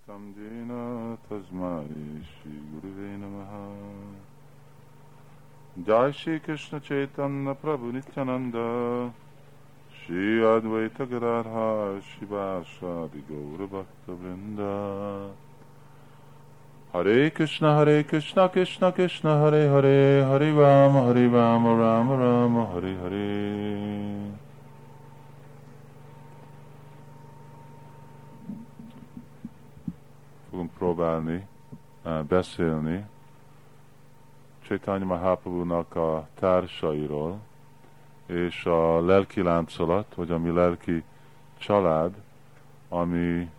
कृतं येन तस्मै श्रीगुरुवे नमः जय श्री कृष्ण चैतन्य प्रभु नित्यानंद श्री अद्वैत गदाधा शिवासादि गौर भक्त वृंद हरे कृष्ण हरे कृष्ण कृष्ण कृष्ण हरे हरे हरे राम हरे राम राम राम हरे Hare fogunk próbálni uh, beszélni Chaitanya Mahaprabhu-nak a társairól, és a lelki láncolat, vagy a mi lelki család, ami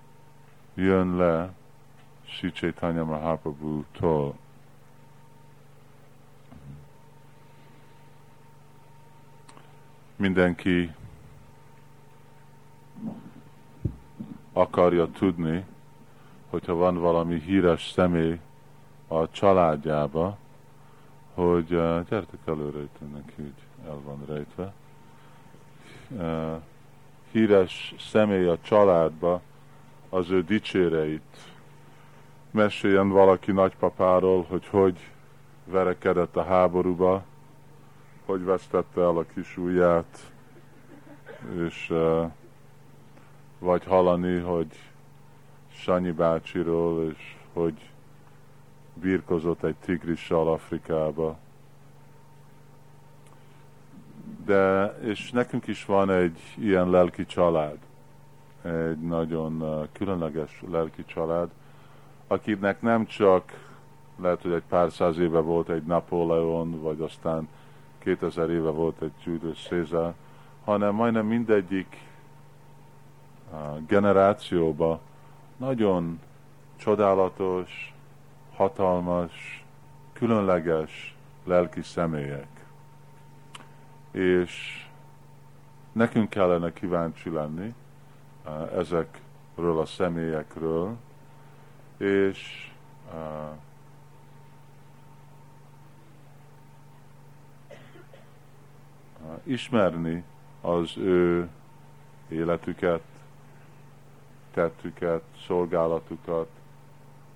jön le Sri Chaitanya Mahaprabhu-tól. Mindenki akarja tudni, hogyha van valami híres személy a családjába, hogy uh, gyertek előre, itt neki úgy el van rejtve. Uh, híres személy a családba az ő dicséreit. Meséljen valaki nagypapáról, hogy hogy verekedett a háborúba, hogy vesztette el a kis ujját, és uh, vagy hallani, hogy Sanyi bácsiról, és hogy birkozott egy tigrissal Afrikába. De, és nekünk is van egy ilyen lelki család, egy nagyon uh, különleges lelki család, akinek nem csak lehet, hogy egy pár száz éve volt egy Napóleon, vagy aztán 2000 éve volt egy Julius Caesar, hanem majdnem mindegyik uh, generációba nagyon csodálatos, hatalmas, különleges lelki személyek. És nekünk kellene kíváncsi lenni uh, ezekről a személyekről, és uh, ismerni az ő életüket, tettüket, szolgálatukat,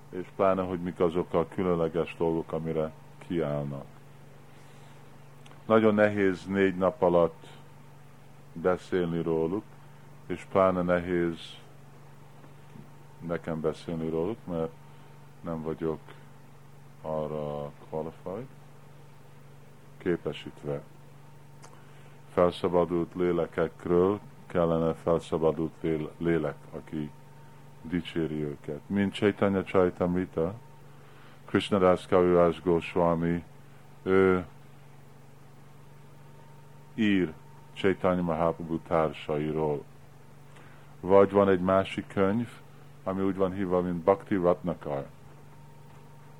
és pláne, hogy mik azok a különleges dolgok, amire kiállnak. Nagyon nehéz négy nap alatt beszélni róluk, és pláne nehéz nekem beszélni róluk, mert nem vagyok arra qualified, képesítve. Felszabadult lélekekről kellene felszabadult lélek, aki dicséri őket. Mint Chaitanya Chaitamita, Krishna Das Kaviraj Goswami, ő ír Chaitanya Mahaprabhu társairól. Vagy van egy másik könyv, ami úgy van hívva, mint Bhakti Ratnakar.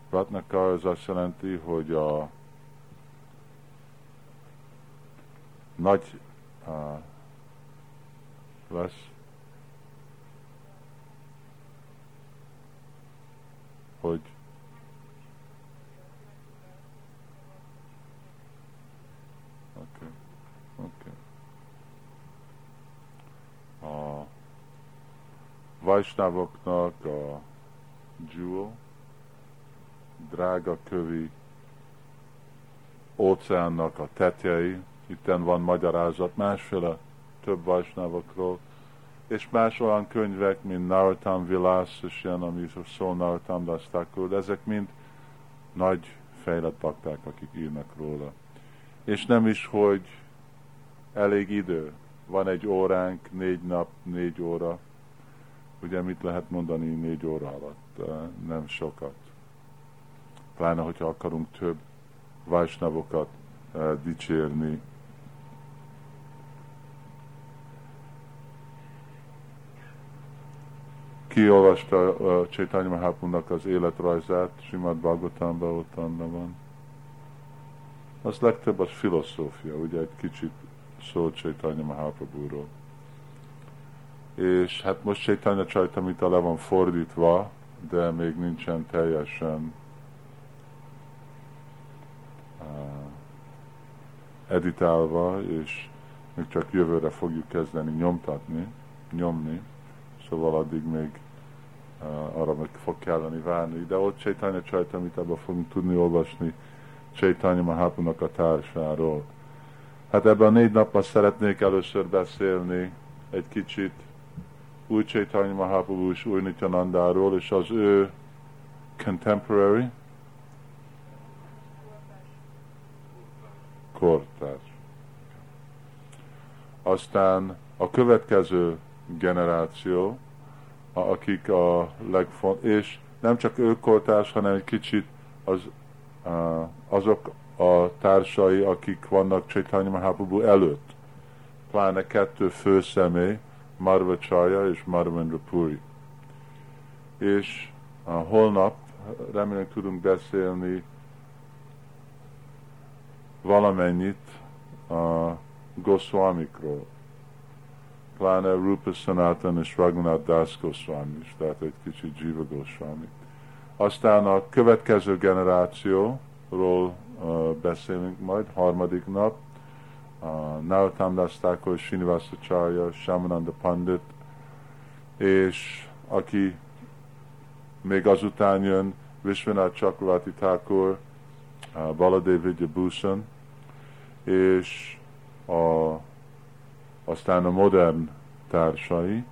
Ratnakar az azt jelenti, hogy a nagy uh, lesz, hogy oké, oké. Okay. A Vajsnávoknak a jewel, drága kövi óceánnak a tetjei, itten van magyarázat, másféle több vajsnávokról, és más olyan könyvek, mint Narottam Vilas, és ilyen, ami szól Narottam Das de ezek mind nagy fejlett bakták, akik írnak róla. És nem is, hogy elég idő. Van egy óránk, négy nap, négy óra. Ugye mit lehet mondani négy óra alatt? Nem sokat. Pláne, hogyha akarunk több vajsnavokat dicsérni, olvasta a Csaitanya Mahapunnak az életrajzát, Simad Bhagavatamban ott van. Az legtöbb az filozófia, ugye egy kicsit szól Csaitanya Mahaprabhuról. És hát most Csaitanya Csaitamita le van fordítva, de még nincsen teljesen editálva, és még csak jövőre fogjuk kezdeni nyomtatni, nyomni, szóval addig még arra meg fog kelleni várni. De ott Chaitanya Csajtamítában fogunk tudni olvasni Chaitanya Mahapunak a társáról. Hát ebben a négy napban szeretnék először beszélni egy kicsit új Chaitanya Mahaprabhu és új Nityanandáról, és az ő contemporary kortárs. Aztán a következő generáció, akik a legfont, és nem csak ők kortárs, hanem egy kicsit az, azok a társai, akik vannak Chaitanya Mahaprabhu előtt. Pláne kettő fő személy, Marva Csarja és Marvendra Puri. És a holnap remélem tudunk beszélni valamennyit a Goswamikról. Pláne Rupa Sanatan és Raghunath Das Goswami is, tehát egy kicsit Jiva Goswami. Aztán a következő generációról uh, beszélünk majd, harmadik nap, uh, Narottam Das Thakur, Srinivasa Charya, Shamananda Pandit, és aki még azután jön Vishwanath Chakravarti Thakur, uh, Baladev Vidya Bhushan, és a, aztán a modern társai,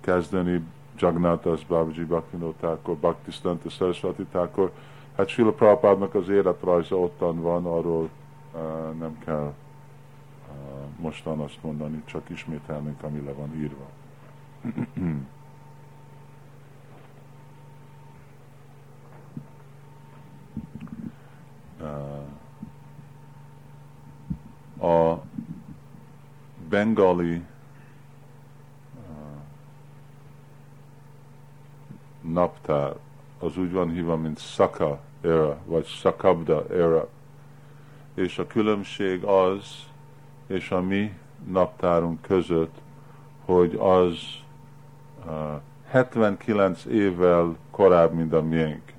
kezdeni Jagnatas Babaji Bhaktivinoda Thakur, Bhaktisztanta Saraswati Thakur, hát Srila Prabhupádnak az életrajza ottan van, arról uh, nem kell uh, mostan azt mondani, csak ismételnénk, ami le van írva. a bengali naptár az úgy van hívva, mint Saka era, vagy Sakabda era. És a különbség az, és a mi naptárunk között, hogy az uh, 79 évvel korább, mint a miénk.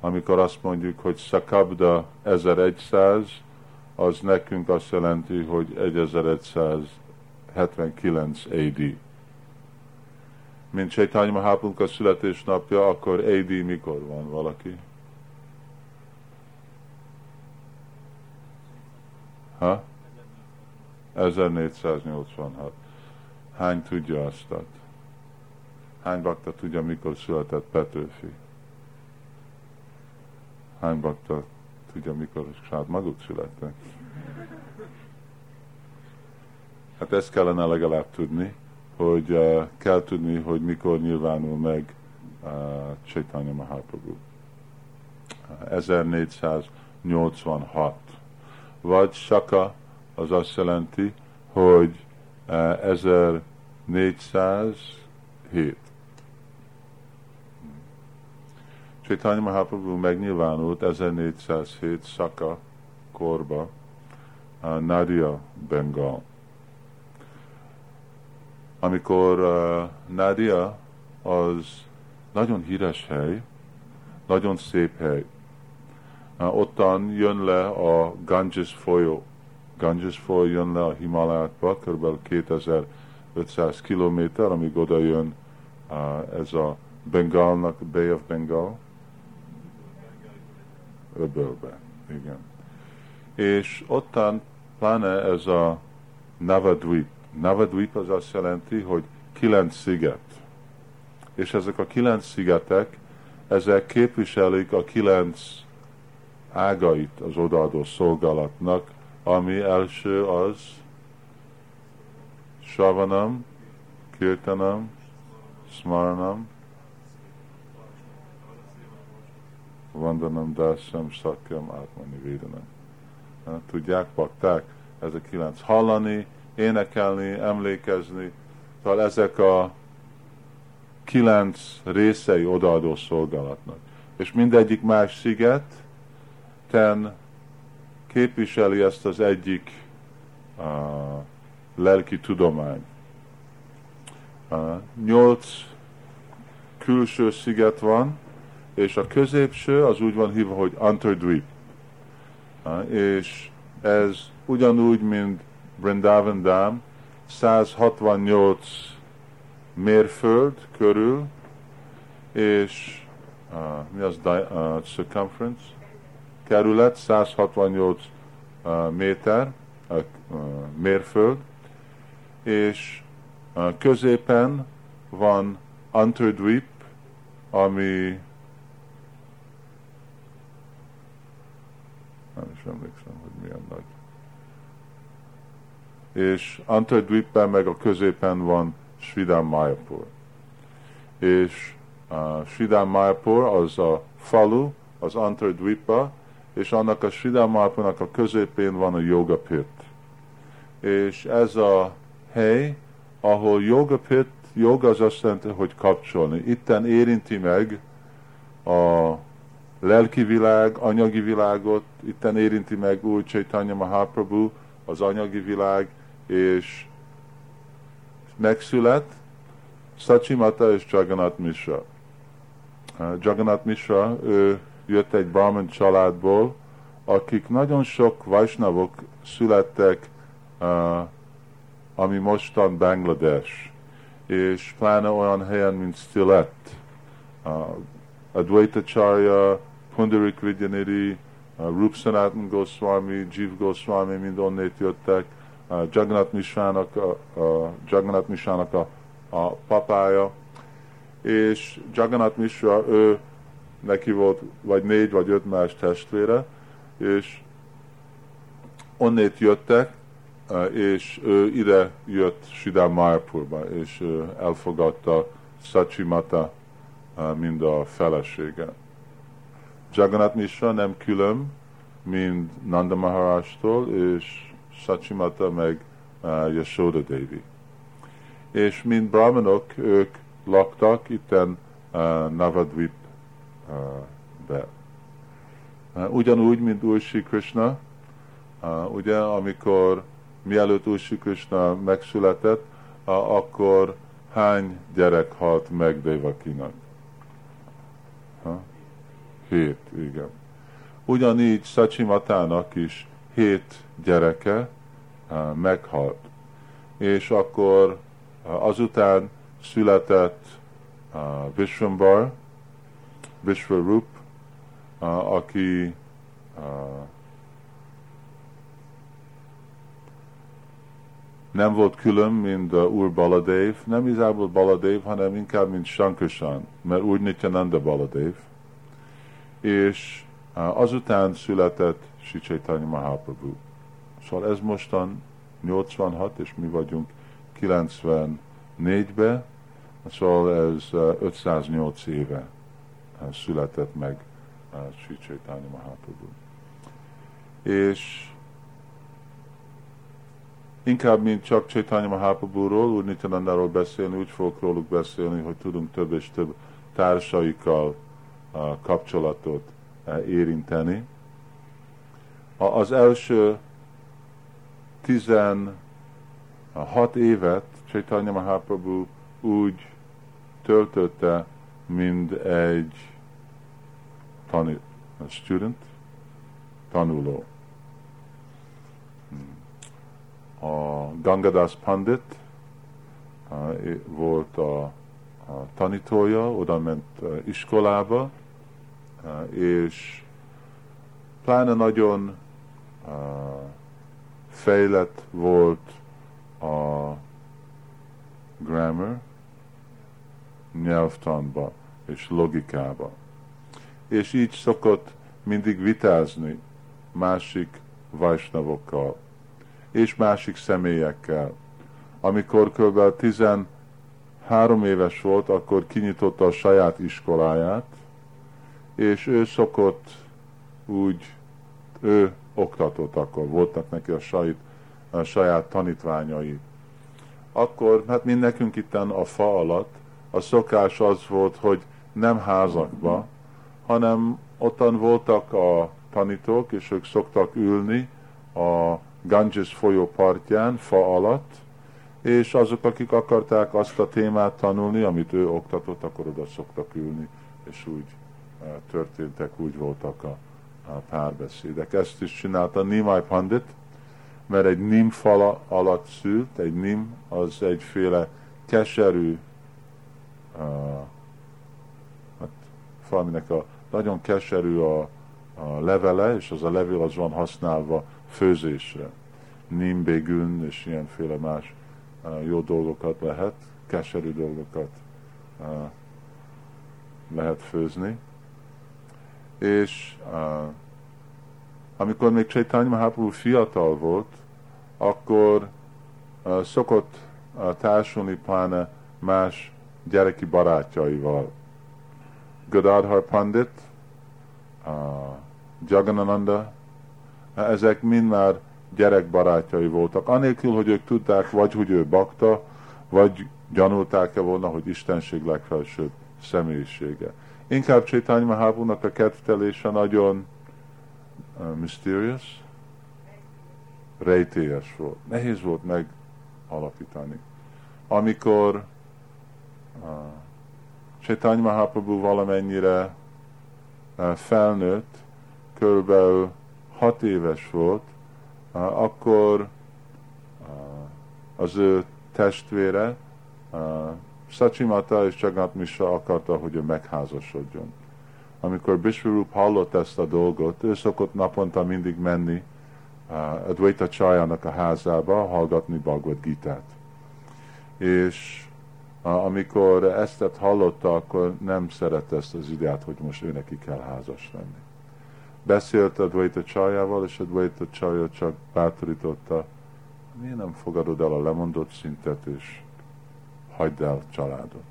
Amikor azt mondjuk, hogy Sakabda 1100, az nekünk azt jelenti, hogy 1179 AD. Mint Chaitanya Mahaprabhu születésnapja, akkor AD mikor van valaki? Ha? 1486. Hány tudja azt? Hány bakta tudja, mikor született Petőfi? Hány bakta tudja, mikor saját maguk születtek. Hát ezt kellene legalább tudni, hogy uh, kell tudni, hogy mikor nyilvánul meg uh, Chaitanya Mahaprabhu. Uh, 1486. Vagy Saka az azt jelenti, hogy uh, 1407. Chaitanya Mahaprabhu megnyilvánult 1407 Saka korba a Nadia, Bengal. Amikor uh, Nadia az nagyon híres hely, nagyon szép hely. Uh, ottan jön le a Ganges folyó. Ganges folyó jön le a Himalákba, kb. 2500 kilométer, amíg oda jön uh, ez a Bengalnak, Bay of Bengal, öbölbe. Igen. És ottan pláne ez a Navadvip. Navadvip az azt jelenti, hogy kilenc sziget. És ezek a kilenc szigetek, ezek képviselik a kilenc ágait az odaadó szolgálatnak, ami első az Savanam, Kirtanam, Smaranam, Vandanam Dasam Sakyam Átmani Védanam. Tudják, pakták, ez a kilenc. Hallani, énekelni, emlékezni, tehát ezek a kilenc részei odaadó szolgálatnak. És mindegyik más sziget, ten képviseli ezt az egyik uh, lelki tudomány. Uh, nyolc külső sziget van, és a középső az úgy van hívva, hogy Antardweep. És ez ugyanúgy, mint Brindavan Dam, 168 mérföld körül, és uh, mi az uh, circumference? Kerület 168 uh, méter, uh, mérföld, és uh, középen van Anterdweep, ami nem is emlékszem, hogy milyen nagy. És Anterdweepben meg a középen van Svidam Mayapur. És uh, Svidam Mayapur az a falu, az Anterdweepa, és annak a Svidam Mayapurnak a középén van a Yoga Pit. És ez a hely, ahol Yoga Pit, joga az azt jelenti, hogy kapcsolni. Itten érinti meg a lelki világ, anyagi világot, itten érinti meg új Chaitanya Mahaprabhu, az anyagi világ, és megszület Sachimata és Jagannath Mishra. Uh, Jagannath Mishra, ő jött egy Brahman családból, akik nagyon sok Vaisnavok születtek, ami mostan Bangladesh, és pláne olyan helyen, mint Stilet. Uh, Advaita Charya, Pundarik Vidyanidhi, uh, Rup Sanatan Goswami, Jiv Goswami mind onnét jöttek, uh, Jagannath Mishrának, a, uh, Jagannath Mishrának a, a papája, és Jagannath Mishra, ő neki volt vagy négy vagy öt más testvére, és onnét jöttek, és ő ide jött Sidám Mayapurba, és elfogadta Sachimata, mind a felesége. Jagannath Mishra nem külön, mint Nanda Maharajtól, és Sachimata meg uh, Yashoda Devi. És mint brahmanok, ők laktak itten uh, Navadvip uh, be. Uh, ugyanúgy, mint Úr Krishna, uh, ugye, amikor mielőtt Úr Krishna megszületett, uh, akkor hány gyerek halt meg Devakinak? Hét, igen. Ugyanígy Sacsimatának is hét gyereke meghalt. És akkor azután született Vishwambar, Vishwarup, aki nem volt külön, mint uh, Úr Baladev, nem igazából Baladev, hanem inkább, mint Shankarsan, mert Úr Nityananda Baladev és azután született Sicsaitanya Mahaprabhu. Szóval ez mostan 86, és mi vagyunk 94-be, szóval ez 508 éve született meg Sicsaitanya Mahaprabhu. És inkább, mint csak Chaitanya Mahaprabhu-ról, Nityanandáról beszélni, úgy fogok róluk beszélni, hogy tudunk több és több társaikkal kapcsolatot eh, érinteni. Az első 16 évet Chaitanya Mahaprabhu úgy töltötte, mint egy tanít, a student, tanuló. A Gangadas Pandit eh, volt a, a tanítója, oda ment eh, iskolába, és pláne nagyon fejlett volt a grammar, nyelvtanba és logikába. És így szokott mindig vitázni másik vajsnavokkal és másik személyekkel. Amikor kb. 13 éves volt, akkor kinyitotta a saját iskoláját, és ő szokott úgy, ő oktatott akkor, voltak neki a saját, a saját tanítványai. Akkor, hát mind nekünk itten a fa alatt, a szokás az volt, hogy nem házakba, hanem ottan voltak a tanítók, és ők szoktak ülni a Ganges folyó partján, fa alatt, és azok, akik akarták azt a témát tanulni, amit ő oktatott, akkor oda szoktak ülni, és úgy történtek, úgy voltak a, a párbeszédek. Ezt is csinálta Nimai Pandit, mert egy nim fala alatt szült, egy nim az egyféle keserű uh, fa, aminek a nagyon keserű a, a levele, és az a levél az van használva főzésre. Nimbégün és ilyenféle más uh, jó dolgokat lehet, keserű dolgokat uh, lehet főzni. És uh, amikor még Chaitanya Mahaprabhu fiatal volt, akkor uh, szokott uh, társulni pláne más gyereki barátjaival. Gadadhar Pandit, uh, Jaganananda, ezek mind már gyerekbarátjai voltak, anélkül, hogy ők tudták, vagy hogy ő bakta, vagy gyanulták-e volna, hogy Istenség legfelsőbb személyisége. Inkább Csétány Mahábúnak a kedvtelése nagyon uh, mysterious, rejtélyes volt. Nehéz volt megalapítani. Amikor uh, Csétány Mahaprabhu valamennyire uh, felnőtt, körülbelül hat éves volt, uh, akkor uh, az ő testvére, uh, Sachimata és Csagat Misa akarta, hogy ő megházasodjon. Amikor Bishwarup hallott ezt a dolgot, ő szokott naponta mindig menni uh, Advaita Csajának a házába hallgatni Bhagavad Gita-t. És uh, amikor ezt hallotta, akkor nem szerette ezt az ideát, hogy most ő neki kell házas lenni. Beszélt Advaita Csajával, és Advaita Csaja csak bátorította, miért nem fogadod el a lemondott szintet, és hagyd el családot.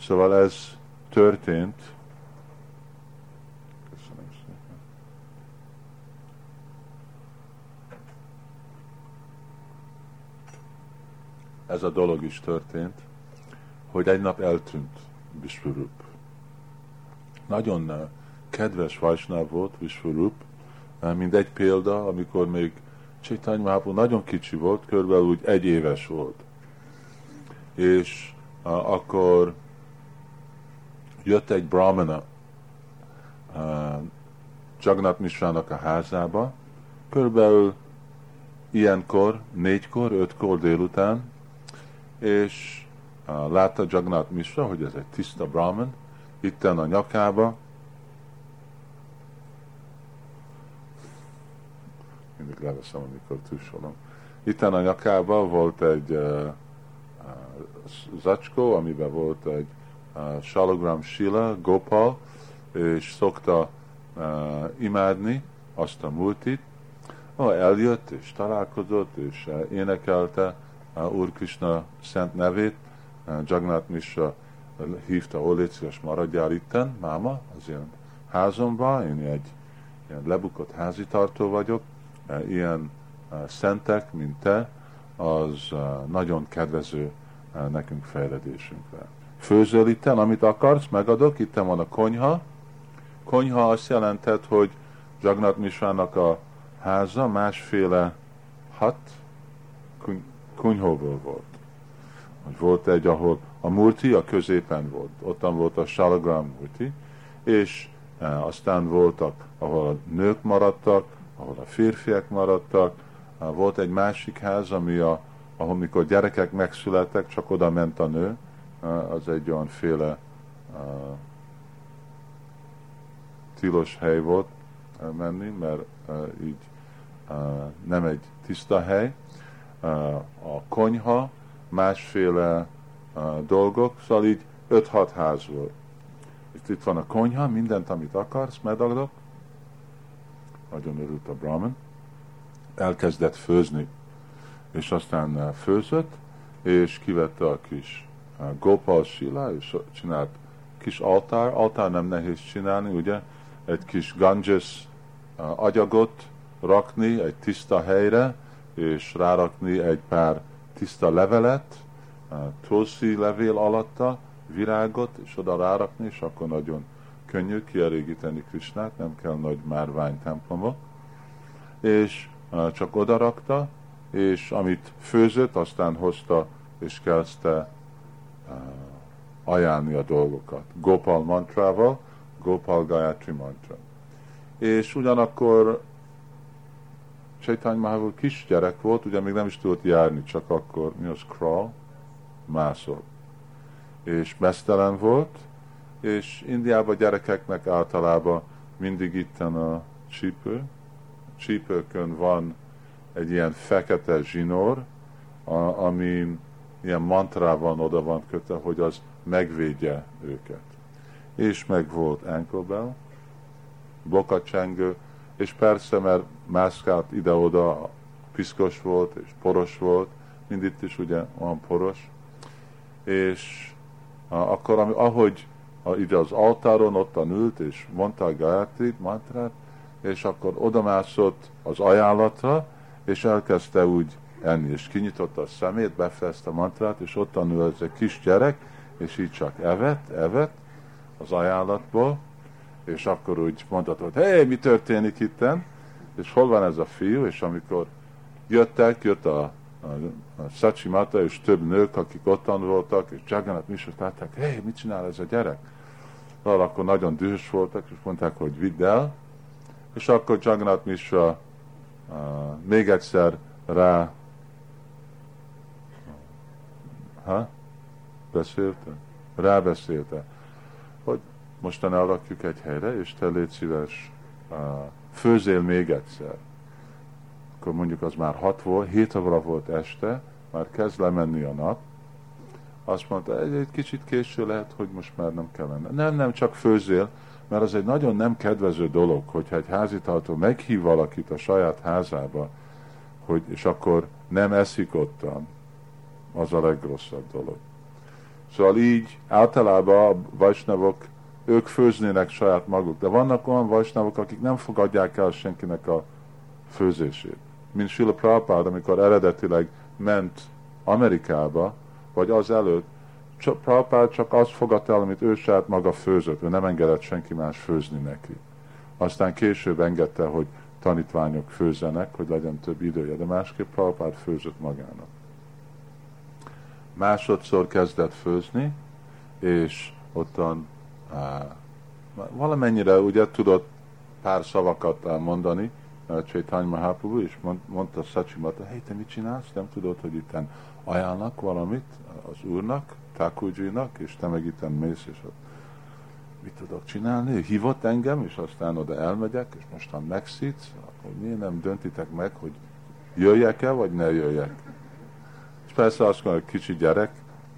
Szóval ez történt. Köszönöm szépen. Ez a dolog is történt, hogy egy nap eltűnt Vishvarup. Nagyon kedves Vajsnáv volt Vishvarup, uh, mint egy példa, amikor még Csaitanya Mahaprabhu nagyon kicsi volt, körülbelül úgy egy éves volt és uh, akkor jött egy brahmana uh, Jagnat Misrának a házába, körülbelül ilyenkor, négykor, ötkor délután, és uh, látta Jagnat Misra, hogy ez egy tiszta brahman, itten a nyakába, mindig leveszem, amikor tűsolom. Itten a nyakába volt egy uh, zacskó, amiben volt egy uh, Shalogram Shila, Gopal, és szokta uh, imádni azt a multit. Oh, eljött és találkozott, és uh, énekelte uh, Úr Krishna szent nevét. Uh, Jagnat Misra hívta, ó, légy maradjál itten, máma, az ilyen házomba, én egy ilyen lebukott házitartó vagyok, uh, ilyen uh, szentek, mint te, az nagyon kedvező nekünk fejledésünkre. Főzöl itten, amit akarsz, megadok, itt van a konyha. Konyha azt jelentett, hogy Jagnat Misrának a háza másféle hat kunyhóból volt. Volt egy, ahol a murti a középen volt, ottan volt a Shalagram murti, és aztán voltak, ahol a nők maradtak, ahol a férfiak maradtak, volt egy másik ház, ami a ahol mikor gyerekek megszülettek, csak oda ment a nő, az egy olyan féle tilos hely volt menni, mert így nem egy tiszta hely. A konyha, másféle dolgok, szóval így 5-6 ház volt. Itt, itt van a konyha, mindent, amit akarsz, medagdok. Nagyon örült a Brahman. Elkezdett főzni és aztán eh, főzött, és kivette a kis eh, Gopal Sila, és csinált kis altár. Altár nem nehéz csinálni, ugye? Egy kis Ganges eh, agyagot rakni egy tiszta helyre, és rárakni egy pár tiszta levelet, tulsi levél alatta, virágot, és oda rárakni, és akkor nagyon könnyű kielégíteni Krisnát, nem kell nagy márvány templomba. És csak oda rakta, és amit főzött, aztán hozta és kezdte uh, ajánlni a dolgokat. Gopal mantrával, Gopal Gayatri mantra. És ugyanakkor Chaitanya Mahaprabhu kisgyerek volt, ugye még nem is tudott járni, csak akkor mi az crawl? Mászol. És mesztelen volt, és Indiában gyerekeknek általában mindig itten a csípő. A csípőkön van egy ilyen fekete zsinór, a, amin ilyen mantrában oda van kötve, hogy az megvédje őket. És meg volt ankle blokacsengő, és persze, mert mászkált ide-oda, piszkos volt, és poros volt, mind itt is ugye van poros, és akkor, ahogy ide az altáron ottan ült, és mondta a Gayatri mantrát, és akkor odamászott az ajánlatra, és elkezdte úgy enni, és kinyitotta a szemét, befejezte a mantrát, és ottan ül ez egy kis gyerek, és így csak evett, evett az ajánlatból, és akkor úgy mondhatod, hé, hey, mi történik itten? És hol van ez a fiú? És amikor jöttek, jött a, a, a Szacsi Mata és több nők, akik ottan voltak, és Jagannath Mishra látták, hé, hey, mit csinál ez a gyerek? Szóval akkor nagyon dühös voltak, és mondták, hogy vidd el. És akkor Jagannath Mishra uh, még egyszer rá ha? beszélte? Rábeszélte, hogy mostan elrakjuk egy helyre, és te légy szíves, uh, főzél még egyszer. Akkor mondjuk az már hat volt, hét óra volt este, már kezd lemenni a nap, azt mondta, egy, egy kicsit késő lehet, hogy most már nem kellene. Nem, nem, csak főzél, mert az egy nagyon nem kedvező dolog, hogyha egy házitartó meghív valakit a saját házába, hogy, és akkor nem eszik ottan, az a legrosszabb dolog. Szóval így általában a vajsnavok, ők főznének saját maguk, de vannak olyan vajsnavok, akik nem fogadják el senkinek a főzését. Mint Sila Prabhupád, amikor eredetileg ment Amerikába, vagy az előtt, csak, Prabhupád csak azt fogadta el, amit ő saját maga főzött, ő nem engedett senki más főzni neki. Aztán később engedte, hogy tanítványok főzzenek, hogy legyen több idője, de másképp Prabhupád főzött magának másodszor kezdett főzni, és ottan uh, valamennyire ugye tudott pár szavakat mondani, Csaitany Mahaprabhu, mond, mondta Sacsimata, hé, te mit csinálsz? Nem tudod, hogy itt ajánlnak valamit az úrnak, Takujinak, és te meg itt mész, és ott mit tudok csinálni? Hívott engem, és aztán oda elmegyek, és mostan megszítsz, hogy miért nem döntitek meg, hogy jöjjek-e, vagy ne jöjjek persze azt mondja, hogy kicsi gyerek,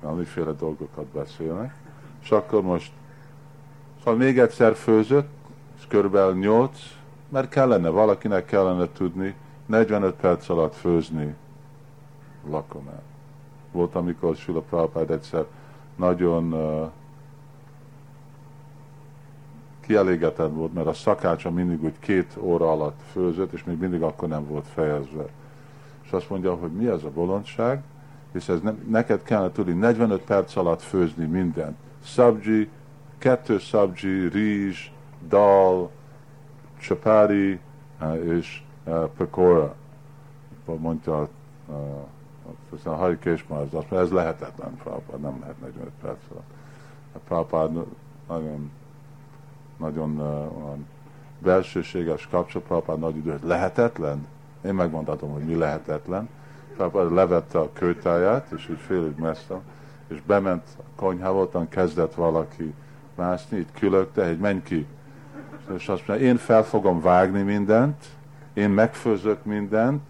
amiféle dolgokat beszélnek, és akkor most, szóval még egyszer főzött, és körülbelül 8, mert kellene, valakinek kellene tudni 45 perc alatt főzni lakomát. Volt, amikor Sula Prabhupád egyszer nagyon uh, volt, mert a szakácsa mindig úgy két óra alatt főzött, és még mindig akkor nem volt fejezve. És azt mondja, hogy mi ez a bolondság, és ez ne, neked kellene tudni 45 perc alatt főzni mindent. Szabji, kettő szabji, rizs, dal, csapári és pekora. Mondta uh, a hajkés már az azt, ez lehetetlen, Prabhupád, nem lehet 45 perc alatt. A Prabhupád nagyon, nagyon uh, belsőséges kapcsolat, Prabhupád nagy idő, lehetetlen? Én megmondhatom, hogy mi lehetetlen levette a kőtáját, és úgy félig messzem, és bement a konyhába, ottan kezdett valaki mászni, így külögte, hogy menj ki. És azt mondja, én fel fogom vágni mindent, én megfőzök mindent,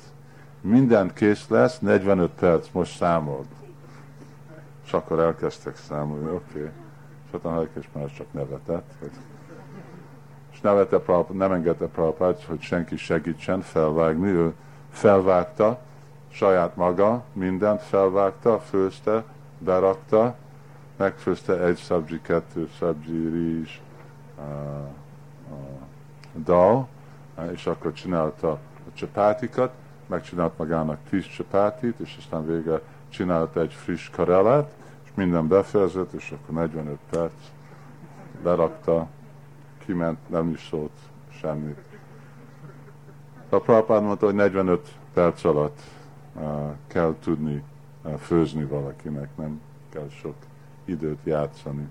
mindent kész lesz, 45 perc, most számold. És akkor elkezdtek számolni, oké. Okay. És ott a már csak nevetett. Hogy... És nevette Prabhupát, nem engedte Prabhupát, hogy senki segítsen felvágni, ő felvágta, saját maga mindent felvágta, főzte, berakta, megfőzte egy szabzsi, kettő szabzsi, rizs, uh, uh, dal, és akkor csinálta a csapátikat, megcsinált magának tíz csapátit, és aztán vége csinálta egy friss karelát, és minden befejezett, és akkor 45 perc berakta, kiment, nem is szólt semmit. A Prabhupád mondta, hogy 45 perc alatt kell tudni főzni valakinek, nem kell sok időt játszani.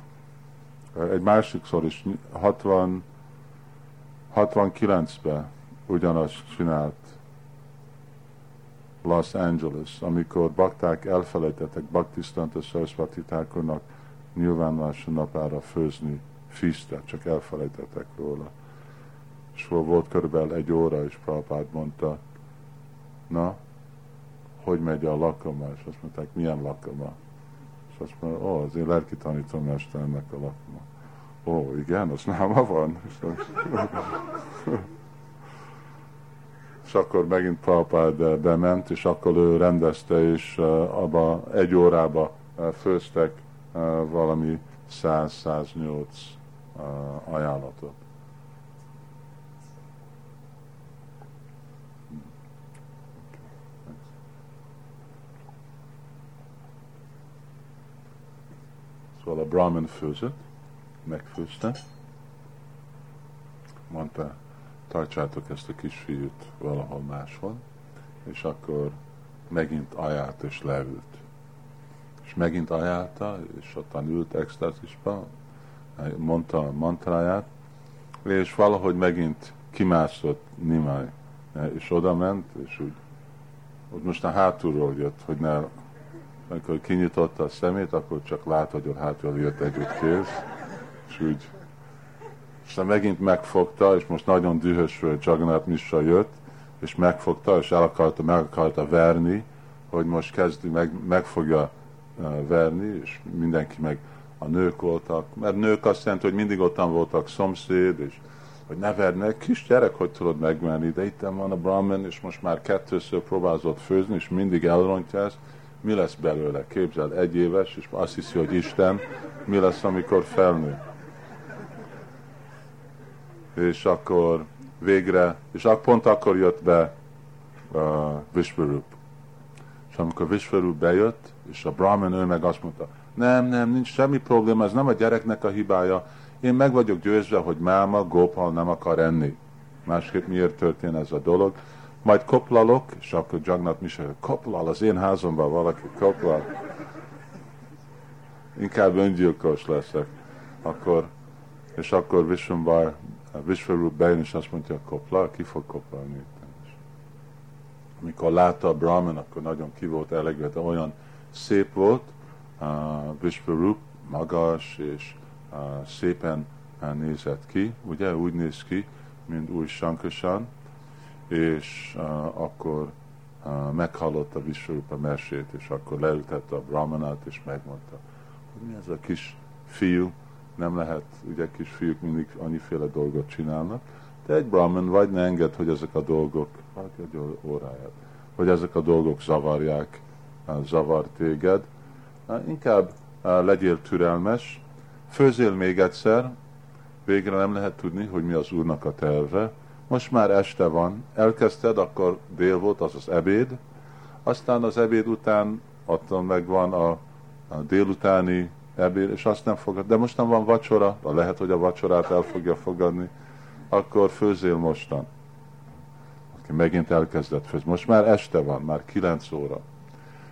Egy másikszor is 60, 69-ben ugyanazt csinált Los Angeles, amikor bakták elfelejtettek Bhaktisztanta Sarasvati Thakurnak nyilvánosan napára főzni fűzte, csak elfelejtettek róla. És volt körülbelül egy óra, és Prabhupád mondta, na, hogy megy a lakoma? És azt mondták, milyen lakoma? És azt mondta, ó, az én lelki tanítómesternek a lakoma. Ó, igen, az náma van. És akkor megint Prabhupád bement, és akkor ő rendezte, és abba egy órába főztek valami 100-108 ajánlatot. Szóval a Brahman főzött, megfőzte, mondta, tartsátok ezt a kisfiút valahol máshol, és akkor megint ajánlt és leült. És megint ajánlta, és ottan ült extázisba, mondta a mantráját, és valahogy megint kimászott Nimai, és oda ment, és úgy, úgy most a hátulról jött, hogy ne, amikor kinyitotta a szemét, akkor csak lát, hogy ott hátulról jött egy kéz, és úgy aztán megint megfogta, és most nagyon dühös Jagannath Misra jött, és megfogta, és el akarta, meg akarta verni, hogy most kezdi, meg, meg fogja uh, verni, és mindenki meg a nők voltak, mert nők azt jelenti, hogy mindig ottan voltak szomszéd, és hogy ne vernek, kis gyerek, hogy tudod megvenni, de itt van a Brahman, és most már kettőször próbázott főzni, és mindig elrontja ezt, mi lesz belőle? Képzel, egy éves, és azt hiszi, hogy Isten, mi lesz, amikor felnő? És akkor végre, és pont akkor jött be uh, Vishvarup. És amikor Vishvarup bejött, és a Brahman ő meg azt mondta, nem, nem, nincs semmi probléma, ez nem a gyereknek a hibája. Én meg vagyok győzve, hogy máma Gopal nem akar enni. Másképp miért történt ez a dolog. Majd koplalok, és akkor Jagnat Misha, koplal, az én házamban valaki koplal. Inkább öngyilkos leszek. Akkor, és akkor Vishwambar Vishvarup bejön, és azt mondja, kopla, ki fog koplalni. Amikor látta a Brahman, akkor nagyon ki volt elegedve, olyan szép volt, uh, magas, és szépen uh, nézett ki, ugye, úgy néz ki, mint új Sankosan, és uh, akkor uh, meghallotta a mesét, és akkor leültette a Brahmanát, és megmondta, hogy mi ez a kis fiú, nem lehet, ugye kisfiúk mindig annyiféle dolgot csinálnak, de egy brahman vagy ne enged, hogy ezek a dolgok, hát egy óráját, hogy ezek a dolgok zavarják, zavar téged. Inkább legyél türelmes, főzél még egyszer, végre nem lehet tudni, hogy mi az Úrnak a terve. Most már este van, elkezdted, akkor dél volt, az az ebéd, aztán az ebéd után attól megvan a, a délutáni ebéd, és azt nem fogad. De mostan van vacsora, lehet, hogy a vacsorát el fogja fogadni, akkor főzél mostan. Aki megint elkezdett főzni. Most már este van, már kilenc óra.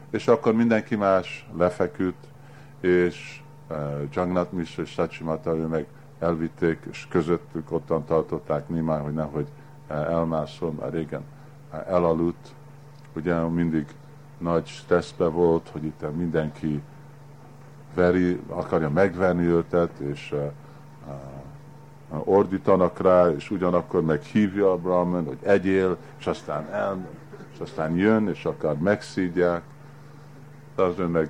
És akkor mindenki más lefeküdt, és uh, Jagnat Mishra és Sachimata, ő meg elvitték, és közöttük ottan tartották Nimán, hogy nehogy uh, elmászol, már régen uh, elaludt. Ugye mindig nagy stresszbe volt, hogy itt mindenki veri, akarja megverni őtet, és uh, ordítanak rá, és ugyanakkor meg hívja a Brahman, hogy egyél, és aztán el, és aztán jön, és akár megszídják. De az ön meg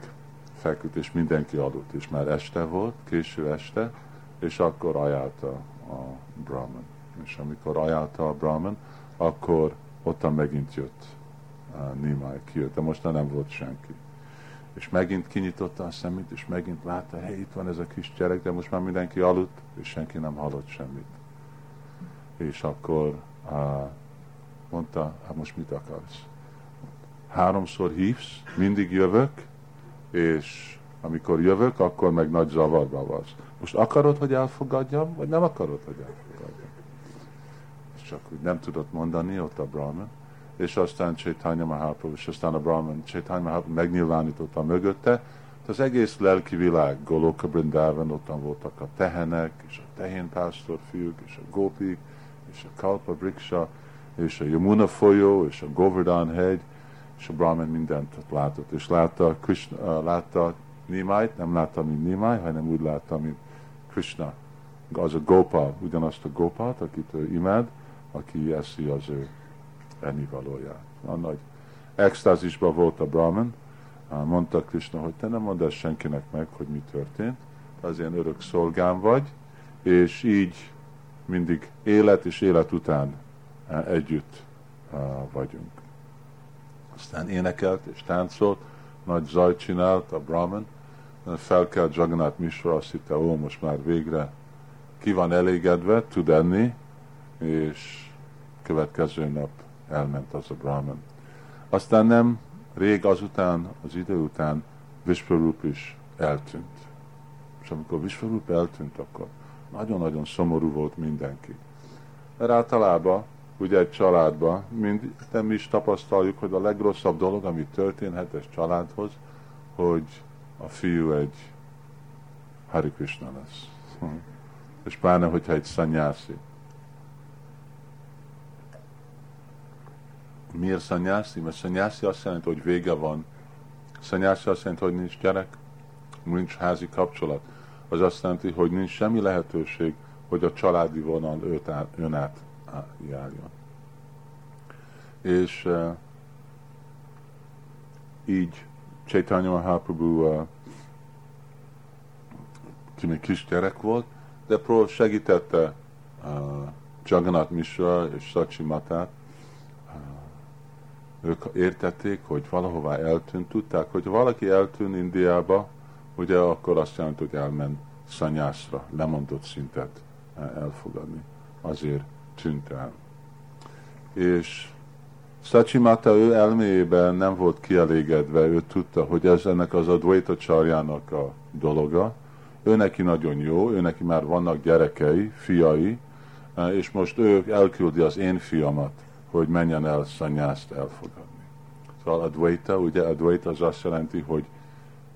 feküdt, és mindenki aludt, és már este volt, késő este, és akkor ajánlta a Brahman. És amikor ajánlta a Brahman, akkor ottan megint jött uh, Nimai, kijött, de most nem volt senki és megint kinyitotta a szemét, és megint látta, hely, itt van ez a kis gyerek, de most már mindenki aludt, és senki nem hallott semmit. És akkor uh, mondta, hát most mit akarsz? Háromszor hívsz, mindig jövök, és amikor jövök, akkor meg nagy zavarba vagy. Most akarod, hogy elfogadjam, vagy nem akarod, hogy elfogadjam? És csak úgy nem tudott mondani ott a Brahman és aztán Chaitanya Mahaprabhu, és aztán a Brahman. Chaitanya Mahaprabhu megnyilvánította mögötte, az egész lelki világ, Goloka Brindavan, ottan voltak a tehenek, és a tehénpásztor fiúk, és a gópik, és a Kalpa Briksha, és a Yamuna folyó, és a Govardhan hegy, és a Brahman mindent látott, és látta, Krishna, látta Nimájt, nem láttam, mint Nimáj, hanem úgy láttam, mint Krishna. Az a Gopal, ugyanazt a Gopalt, akit ő imád, aki eszi az ő ennivalóját. A nagy extázisban volt a Brahman, mondta Krishna, hogy te nem mondd ezt senkinek meg, hogy mi történt, az én örök szolgám vagy, és így mindig élet és élet után együtt vagyunk. Aztán énekelt és táncolt, nagy zaj csinált a Brahman, felkelt Jagannath Mishra, azt hitte, ó, most már végre ki van elégedve, tud enni, és következő nap elment az a Brahman. Aztán nem rég azután, az idő után Vishvarup is eltűnt. És amikor Vishvarup eltűnt, akkor nagyon-nagyon szomorú volt mindenki. Mert általában, ugye egy családban, mind nem is tapasztaljuk, hogy a legrosszabb dolog, ami történhet egy családhoz, hogy a fiú egy Hari Krishna lesz. És pláne, hogyha egy szanyászi. Miért szanyászi? Mert szanyászi azt jelenti, hogy vége van. Szanyászi azt jelenti, hogy nincs gyerek, nincs házi kapcsolat. Az azt jelenti, hogy nincs semmi lehetőség, hogy a családi vonal őt át, ön át járjon. És uh, így Chaitanya Mahaprabhu uh, ki még kisgyerek volt, de Pro segítette uh, Jagannath Mishra és Sachi Matát, ők értették, hogy valahová eltűnt, tudták, hogy valaki eltűnt Indiába, ugye akkor azt jelenti, hogy elment szanyászra, lemondott szintet elfogadni. Azért tűnt el. És Mata ő elméjében nem volt kielégedve, ő tudta, hogy ez ennek az Advaita Csarjának a dologa. Ő neki nagyon jó, ő neki már vannak gyerekei, fiai, és most ő elküldi az én fiamat hogy menjen el szanyászt elfogadni. Szóval Advaita, ugye Advaita az azt jelenti, hogy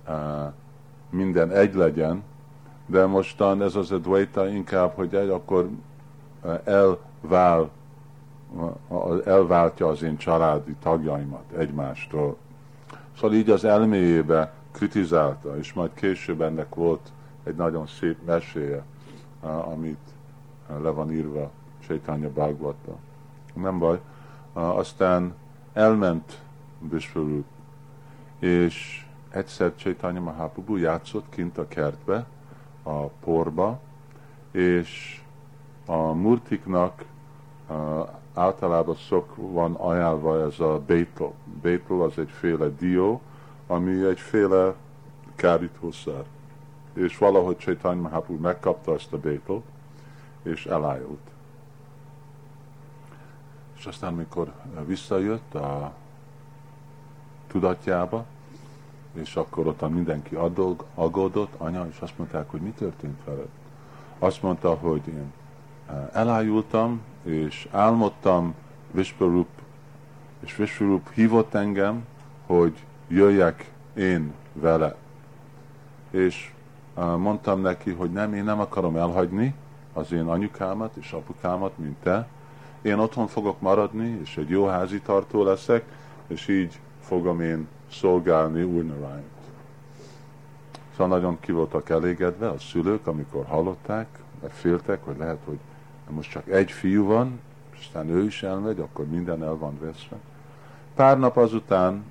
uh, minden egy legyen, de mostan ez az Advaita inkább, hogy egy, akkor uh, elvál, uh, elváltja az én családi tagjaimat egymástól. Szóval így az elméjébe kritizálta, és majd később ennek volt egy nagyon szép meséje, amit le van írva Chaitanya Bhagavata nem baj. Aztán elment Vishvarup, és egyszer Chaitanya Mahaprabhu játszott kint a kertbe, a porba, és a murtiknak általában szok van ajánlva ez a bétl. Bétl az egyféle dió, ami egyféle kárítószer. És valahogy Chaitanya Mahaprabhu megkapta ezt a bétl, és elájult. És aztán, amikor visszajött a tudatjába, és akkor ott mindenki adog, aggódott, anya, és azt mondták, hogy mi történt veled. Azt mondta, hogy én e, elájultam, és álmodtam Vishvarup, és Vishvarup hívott engem, hogy jöjjek én vele. És e, mondtam neki, hogy nem, én nem akarom elhagyni az én anyukámat és apukámat, mint te, én otthon fogok maradni, és egy jó házi tartó leszek, és így fogom én szolgálni Úrnarányt. Szóval nagyon ki voltak elégedve a szülők, amikor hallották, mert féltek, hogy lehet, hogy most csak egy fiú van, és aztán ő is elmegy, akkor minden el van veszve. Pár nap azután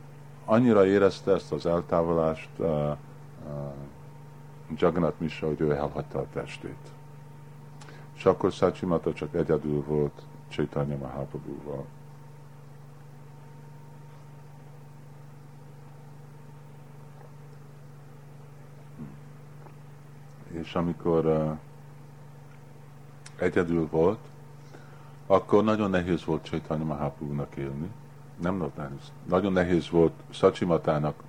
annyira érezte ezt az eltávolást uh, uh, Jagannath Misa, hogy ő elhagyta a testét. És akkor Szácsimata csak egyedül volt Chaitanya Mahaprabhu-val. És amikor uh, egyedül volt, akkor nagyon nehéz volt Chaitanya Mahaprabhu-nak élni. Nem nehéz. Nagyon nehéz volt Sacsimatának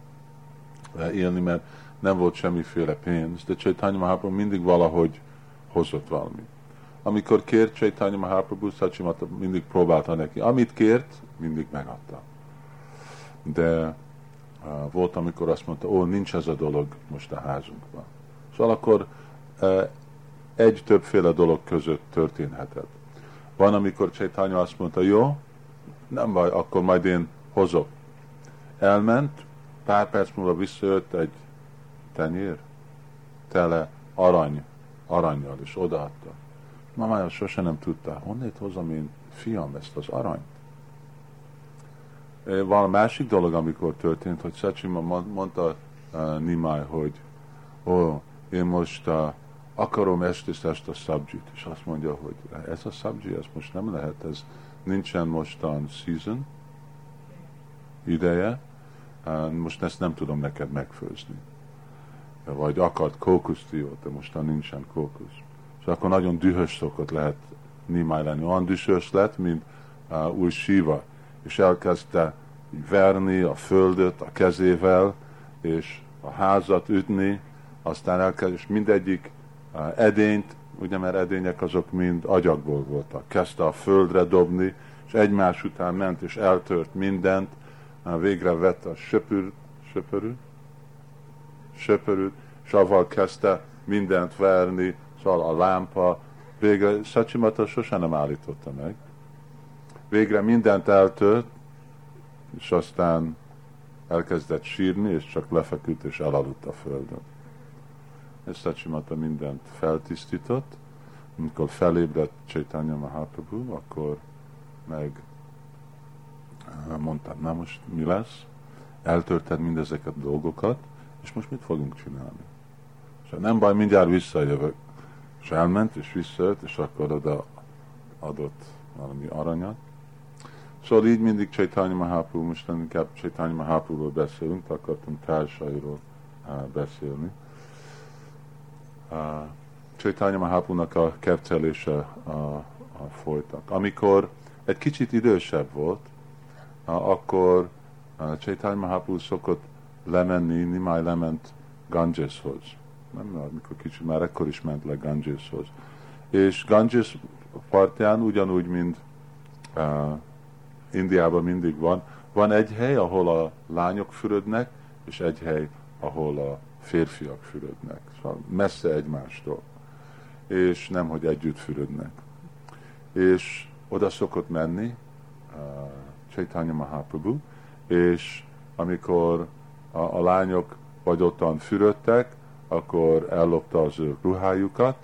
élni, mert nem volt semmiféle pénz, de Chaitanya Mahaprabhu mindig valahogy hozott valamit amikor kért Chaitanya Mahaprabhu, Sachimata mindig próbálta neki. Amit kért, mindig megadta. De uh, volt, amikor azt mondta, ó, nincs ez a dolog most a házunkban. Szóval akkor uh, egy többféle dolog között történhetett. Van, amikor Chaitanya azt mondta, jó, nem baj, akkor majd én hozok. Elment, pár perc múlva visszajött egy tenyér, tele arany, aranyjal, és odaadta. Mamája sose nem tudta, honnét hozom én, fiam, ezt az aranyt? Van másik dolog, amikor történt, hogy Szacsima mondta uh, Nimai, hogy ó, oh, én most uh, akarom ezt és ezt a szabjit, és azt mondja, hogy ez a szabji, ez most nem lehet, ez nincsen mostan season, ideje, uh, most ezt nem tudom neked megfőzni. Vagy akart kókusztiót, de mostan nincsen kókusz. És akkor nagyon dühös szokott lehet Nimai lenni. Olyan dühös lett, mint uh, új síva, és elkezdte verni a földet a kezével, és a házat ütni, aztán elkezd, és mindegyik uh, edényt, ugye mert edények azok mind agyagból voltak, kezdte a földre dobni, és egymás után ment, és eltört mindent, végre vette a söpür, söpörű, söpörűt, és avval kezdte mindent verni, szóval a lámpa, végre Szacsimata sosem nem állította meg. Végre mindent eltört, és aztán elkezdett sírni, és csak lefeküdt, és elaludt a földön. És Szacsimata mindent feltisztított, amikor felébredt Chaitanya Mahaprabhu, akkor meg eh, mondta, na most mi lesz? Eltörted mindezeket a dolgokat, és most mit fogunk csinálni? És nem baj, mindjárt visszajövök. És elment, és visszajött, és akkor oda adott valami aranyat. Szóval így mindig Chaitanya Mahaprabhu, most inkább Chaitanya Mahaprabhu-ról beszélünk, akartam társairól beszélni. Chaitanya Mahaprabhu-nak a kepcelése uh, uh, folytak. Amikor egy kicsit idősebb volt, akkor Chaitanya Mahaprabhu szokott lemenni, Nimai lement Gangeshoz. Nem, amikor kicsit, már ekkor is ment le Gangeshoz. És Ganges partján ugyanúgy, mint uh, Indiában mindig van, van egy hely, ahol a lányok fürödnek, és egy hely, ahol a férfiak fürödnek. Szóval messze egymástól. És nem, hogy együtt fürödnek. És oda szokott menni uh, Chaitanya Mahaprabhu, és amikor a, a lányok vagy ottan fürödtek, akkor ellopta az ő ruhájukat,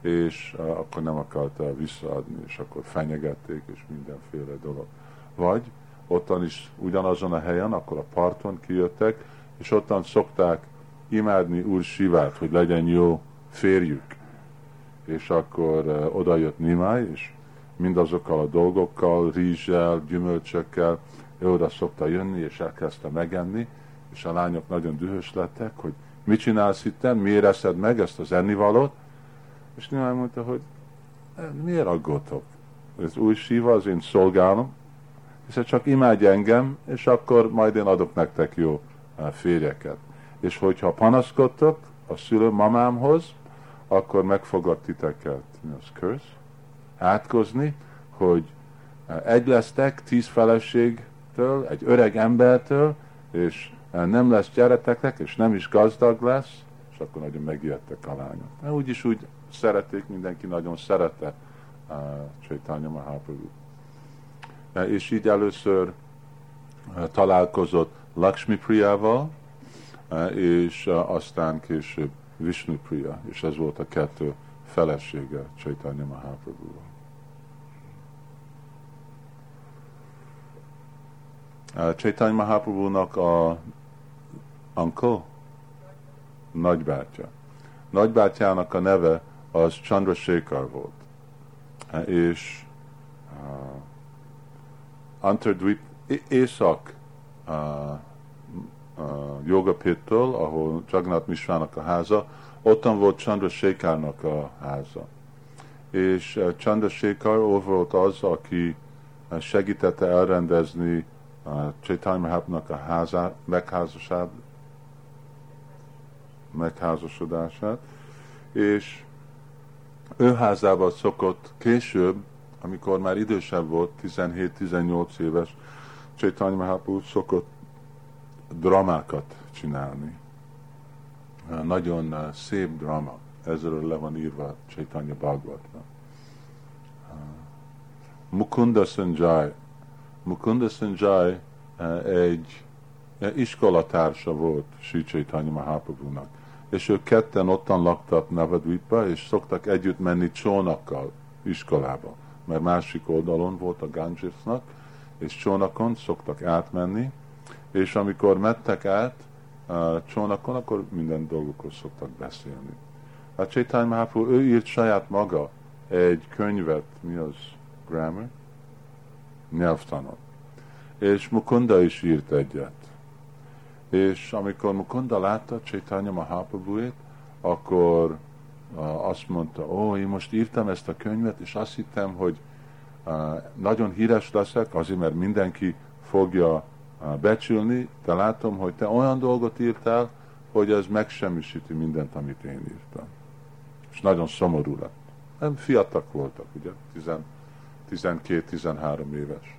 és akkor nem akarta visszaadni, és akkor fenyegették, és mindenféle dolog vagy ottan is ugyanazon a helyen, akkor a parton kijöttek, és ottan szokták imádni Úr Sivát, hogy legyen jó férjük. És akkor oda jött Nimai, és mindazokkal a dolgokkal, rizssel, gyümölcsökkel, ő oda szokta jönni, és elkezdte megenni, és a lányok nagyon dühös lettek, hogy mit csinálsz itten, miért eszed meg ezt az ennivalót? És Nimai mondta, hogy miért aggódtok? Ez új síva, az én szolgálom, hiszen csak imádj engem, és akkor majd én adok nektek jó férjeket. És hogyha panaszkodtok a szülő mamámhoz, akkor megfogad titeket, az curse, átkozni, hogy egy lesztek tíz feleségtől, egy öreg embertől, és nem lesz gyereteknek, és nem is gazdag lesz, és akkor nagyon megijedtek a lányok. Úgyis úgy szerették, mindenki nagyon szerette uh, Chaitanya Mahaprabhu és így először eh, találkozott Lakshmi Priyával, eh, és aztán később Vishnu Priya, és ez volt a kettő felesége Chaitanya mahaprabhu Chaitanya Mahaprabhu-nak a uncle, nagybátyja. Nagybátyjának a neve az Chandrasekhar volt. És uh, Antardvip észak uh, uh, Jogapittől, ahol Jagnat Misvának a háza, ottan volt Chandrasekharnak a háza. És uh, Chandrasekhar volt az, aki uh, segítette elrendezni uh, Chaitanya a házát, megházasát, megházasodását, és ő házában szokott később amikor már idősebb volt, 17-18 éves, Chaitanya Mahaprabhu szokott dramákat csinálni. Nagyon szép drama. Ezzel le van írva Chaitanya Bhagavatra. Uh, Mukunda Sanjay. Mukunda Sanjay uh, egy iskolatársa volt Sri Chaitanya Mahaprabhu-nak. És ők ketten ottan laktak Navadvipba, és szoktak együtt menni csónakkal iskolába, mert másik oldalon volt a Gangesnak, és csónakon szoktak átmenni, és amikor mettek át a csónakon, akkor minden dolgokról szoktak beszélni. A Csétány Mahaprabhu, ő írt saját maga egy könyvet, mi az grammar? Nyelvtanot. És Mukunda is írt egyet. És amikor Mukunda látta Csétánya Mahaprabhuét, akkor azt mondta, ó, én most írtam ezt a könyvet, és azt hittem, hogy nagyon híres leszek, azért, mert mindenki fogja becsülni, de látom, hogy te olyan dolgot írtál, hogy ez megsemmisíti mindent, amit én írtam. És nagyon szomorú lett. Nem fiatak voltak, ugye, 12-13 éves.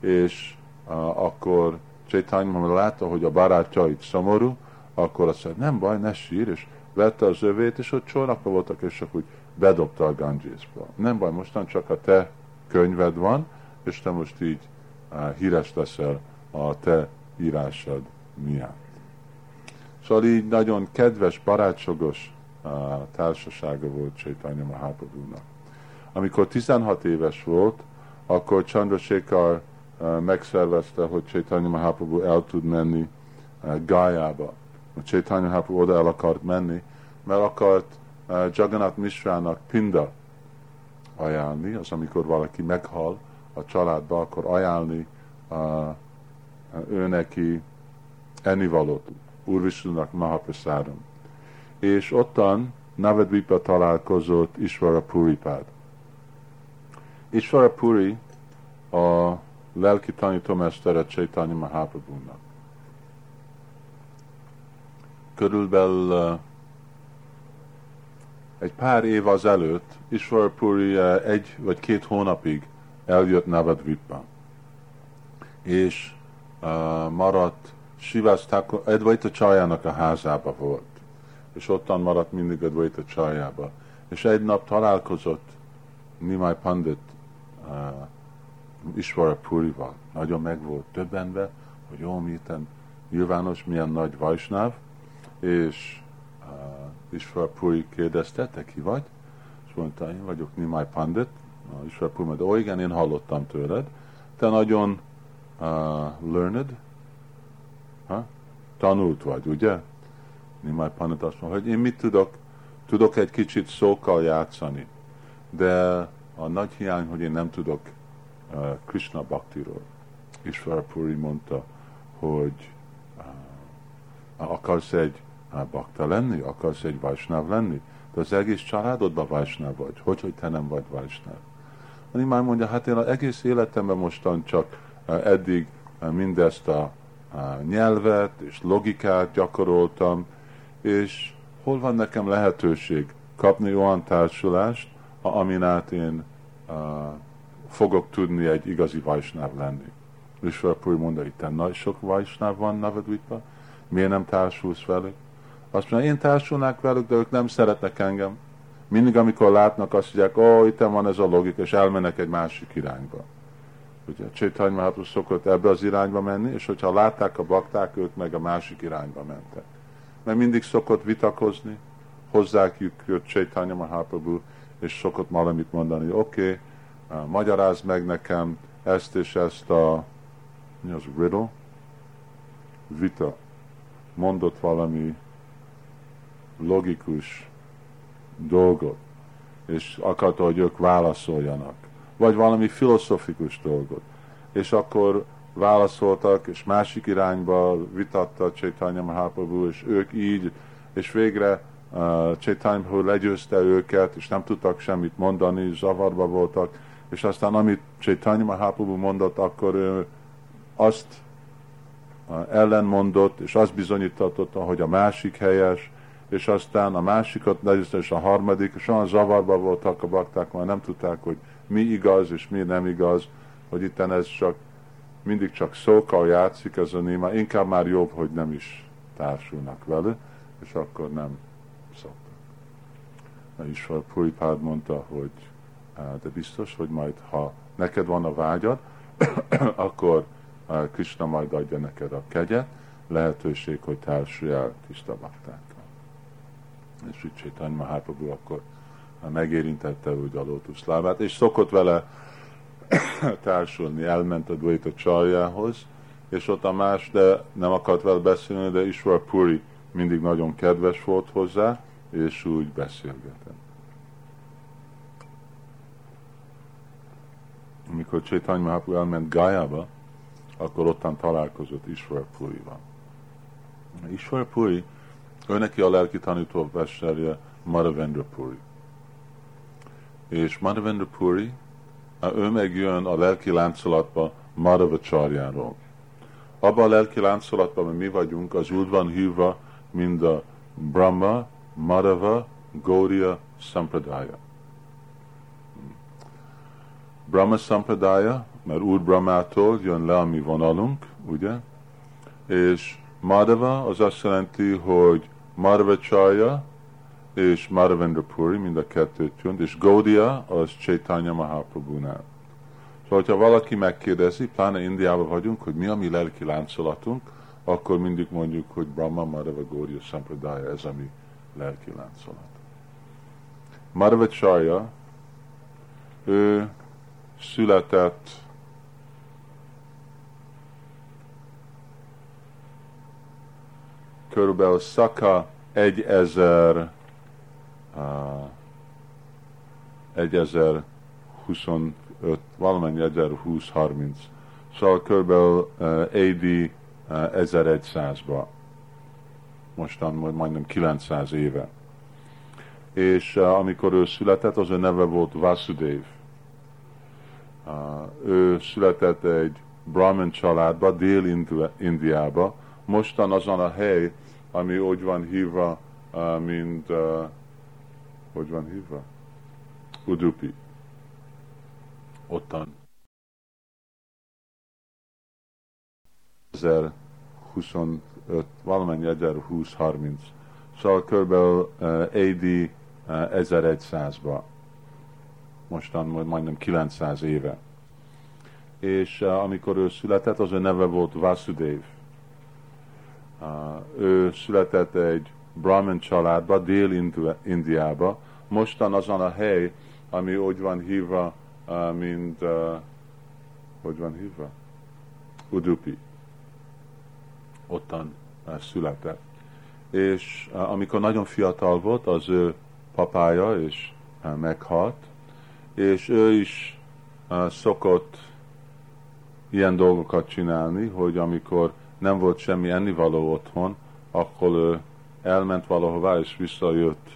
És uh, akkor Chaitanya látta, hogy a barátja itt szomorú, akkor azt mondja, nem baj, ne sír, és vette az övét, és ott csónakba voltak, és csak úgy bedobta a Gangesba. Nem baj, mostan csak a te könyved van, és te most így uh, híres leszel a te írásod miatt. Szóval így nagyon kedves, barátságos társasága volt Chaitanya Mahaprabhu-nak. Amikor 16 éves volt, akkor Chandrasekhar megszervezte, hogy Chaitanya Mahaprabhu el tud menni Gájába. A Chaitanya Mahaprabhu oda el akart menni, mert akart Jagannath Mishrának pinda ajánlni, az amikor valaki meghal a családba, akkor ajánlni ő neki ennivalót, Úr Vishnunak Mahaprasadam. És ottan Navadvipa találkozott Isvara Puripád. Isvara Puri a lelki tanítómestere Chaitanya Mahaprabhu-nak. Körülbelül egy pár év az előtt Isvara Puri egy vagy két hónapig eljött Navadvipa. És maradt Sivas Thakur, Edvaita Csajának a házába volt. És ottan maradt mindig Edvaita Csajába. És egy nap találkozott Nimai Pandit Isvara Purival. Nagyon meg volt többenve, hogy jó, milyen nyilvános, milyen nagy vajsnáv, és uh, Isvara Puri kérdezte, te ki vagy? És mondta, én vagyok Nimai Pandit. Uh, Isvara Puri mondta, ó igen, én hallottam tőled. Te nagyon uh, learned, ha? tanult vagy, ugye? Nimai Pandit azt mondta, hogy én mit tudok? Tudok egy kicsit szókkal játszani, de a nagy hiány, hogy én nem tudok Krishna Bhaktiról. Isvarapuri mondta, hogy akarsz egy bakta lenni, akarsz egy vajsnáv lenni, de az egész családodban vajsnáv vagy. Hogy, hogy te nem vagy vajsnáv? Ani már mondja, hát én az egész életemben mostan csak eddig mindezt a nyelvet és logikát gyakoroltam, és hol van nekem lehetőség kapni olyan társulást, amin át én fogok tudni egy igazi vajsnáv lenni. Vishwapuri mondta, itt nagy sok vajsnáv van Navadvipba, miért nem társulsz velük? Azt mondja, én társulnák velük, de ők nem szeretnek engem. Mindig, amikor látnak, azt mondják, ó, oh, itt van ez a logika, és elmennek egy másik irányba. Ugye Csétany Mahaprabhu szokott ebbe az irányba menni, és hogyha látták a bakták, ők meg a másik irányba mentek. Mert mindig szokott vitakozni, hozzák jött Csétanya Mahaprabhu, és szokott valamit mondani, oké, okay, magyarázd meg nekem ezt és ezt a, mi az, riddle? Vita. Mondott valami logikus dolgot, és akarta, hogy ők válaszoljanak. Vagy valami filozofikus dolgot. És akkor válaszoltak, és másik irányba vitatta Chaitanya Mahaprabhu, és ők így, és végre uh, Chaitanya legyőzte őket, és nem tudtak semmit mondani, zavarba voltak, és aztán amit Chaitanya Mahaprabhu mondott, akkor ő azt ellenmondott, és azt bizonyította, hogy a másik helyes, és aztán a másikat legyőzte, és a harmadik, és olyan zavarba voltak a bakták, mert nem tudták, hogy mi igaz, és mi nem igaz, hogy itt ez csak mindig csak szókkal játszik ez a néma, inkább már jobb, hogy nem is társulnak vele, és akkor nem is a Puripád mondta, hogy de biztos, hogy majd ha neked van a vágyad, akkor Krishna majd adja neked a kegyet, lehetőség, hogy társulj el tiszta baktákkal. és úgy Chaitanya Mahaprabhu akkor megérintette úgy a lábát, és szokott vele társulni, elment a Dvaita Csarjához, és ott a más, de nem akart vele beszélni, de Iswar Puri mindig nagyon kedves volt hozzá, és úgy beszélgetett. Amikor Chaitanya Mahaprabhu elment Gájába, akkor ottan találkozott Iswar Purival. Iswar Puri, ő neki a lelki tanító mesterje Madhavendra Puri. És Madhavendra Puri, ő megjön a lelki láncolatba Madhava Csarjáról. Abban a lelki láncolatban, mi vagyunk, az úgy van hívva, mint a Brahma, Madhava, Gaudiya, Sampradaya. Brahma Sampradaya, mert Úr Brahmától jön le a mi vonalunk, ugye? És Madhava az azt jelenti, hogy Charya és Madhavendra Puri, mind a kettőt jön, és Gaudiya az Chaitanya Mahaprabhu-nál. Szóval, hogyha valaki megkérdezi, pláne Indiában vagyunk, hogy mi a mi lelki láncolatunk, akkor mindig mondjuk, hogy Brahma Madhava Gaudiya Sampradaya, ez a mi lelki láncolat. Charya, ő született körülbelül Szaka 1000 uh, 1025, valamennyi 1020-30. Szóval körülbelül uh, AD uh, 1100-ba. Mostan majdnem 900 éve. És uh, amikor ő született, az ő neve volt Vasudev. Ő született egy Brahmin családba, Dél-Indiába, mostan azon a hely, ami úgy van hívva, mint, hogy van hívva? Udupi. Ottan. 1025, valamennyi 1020-30. Szóval kb. AD uh, 1100-ba. Mostan majdnem 900 éve. És uh, amikor ő született, az ő neve volt Vasudev ő született egy Brahmin családba, Dél-Indiába, mostan azon a hely, ami úgy van hívva, mint, hogy van hívva? Udupi. Ottan született. És amikor nagyon fiatal volt, az ő papája is meghalt, és ő is szokott ilyen dolgokat csinálni, hogy amikor nem volt semmi ennivaló otthon, akkor ő elment valahová és visszajött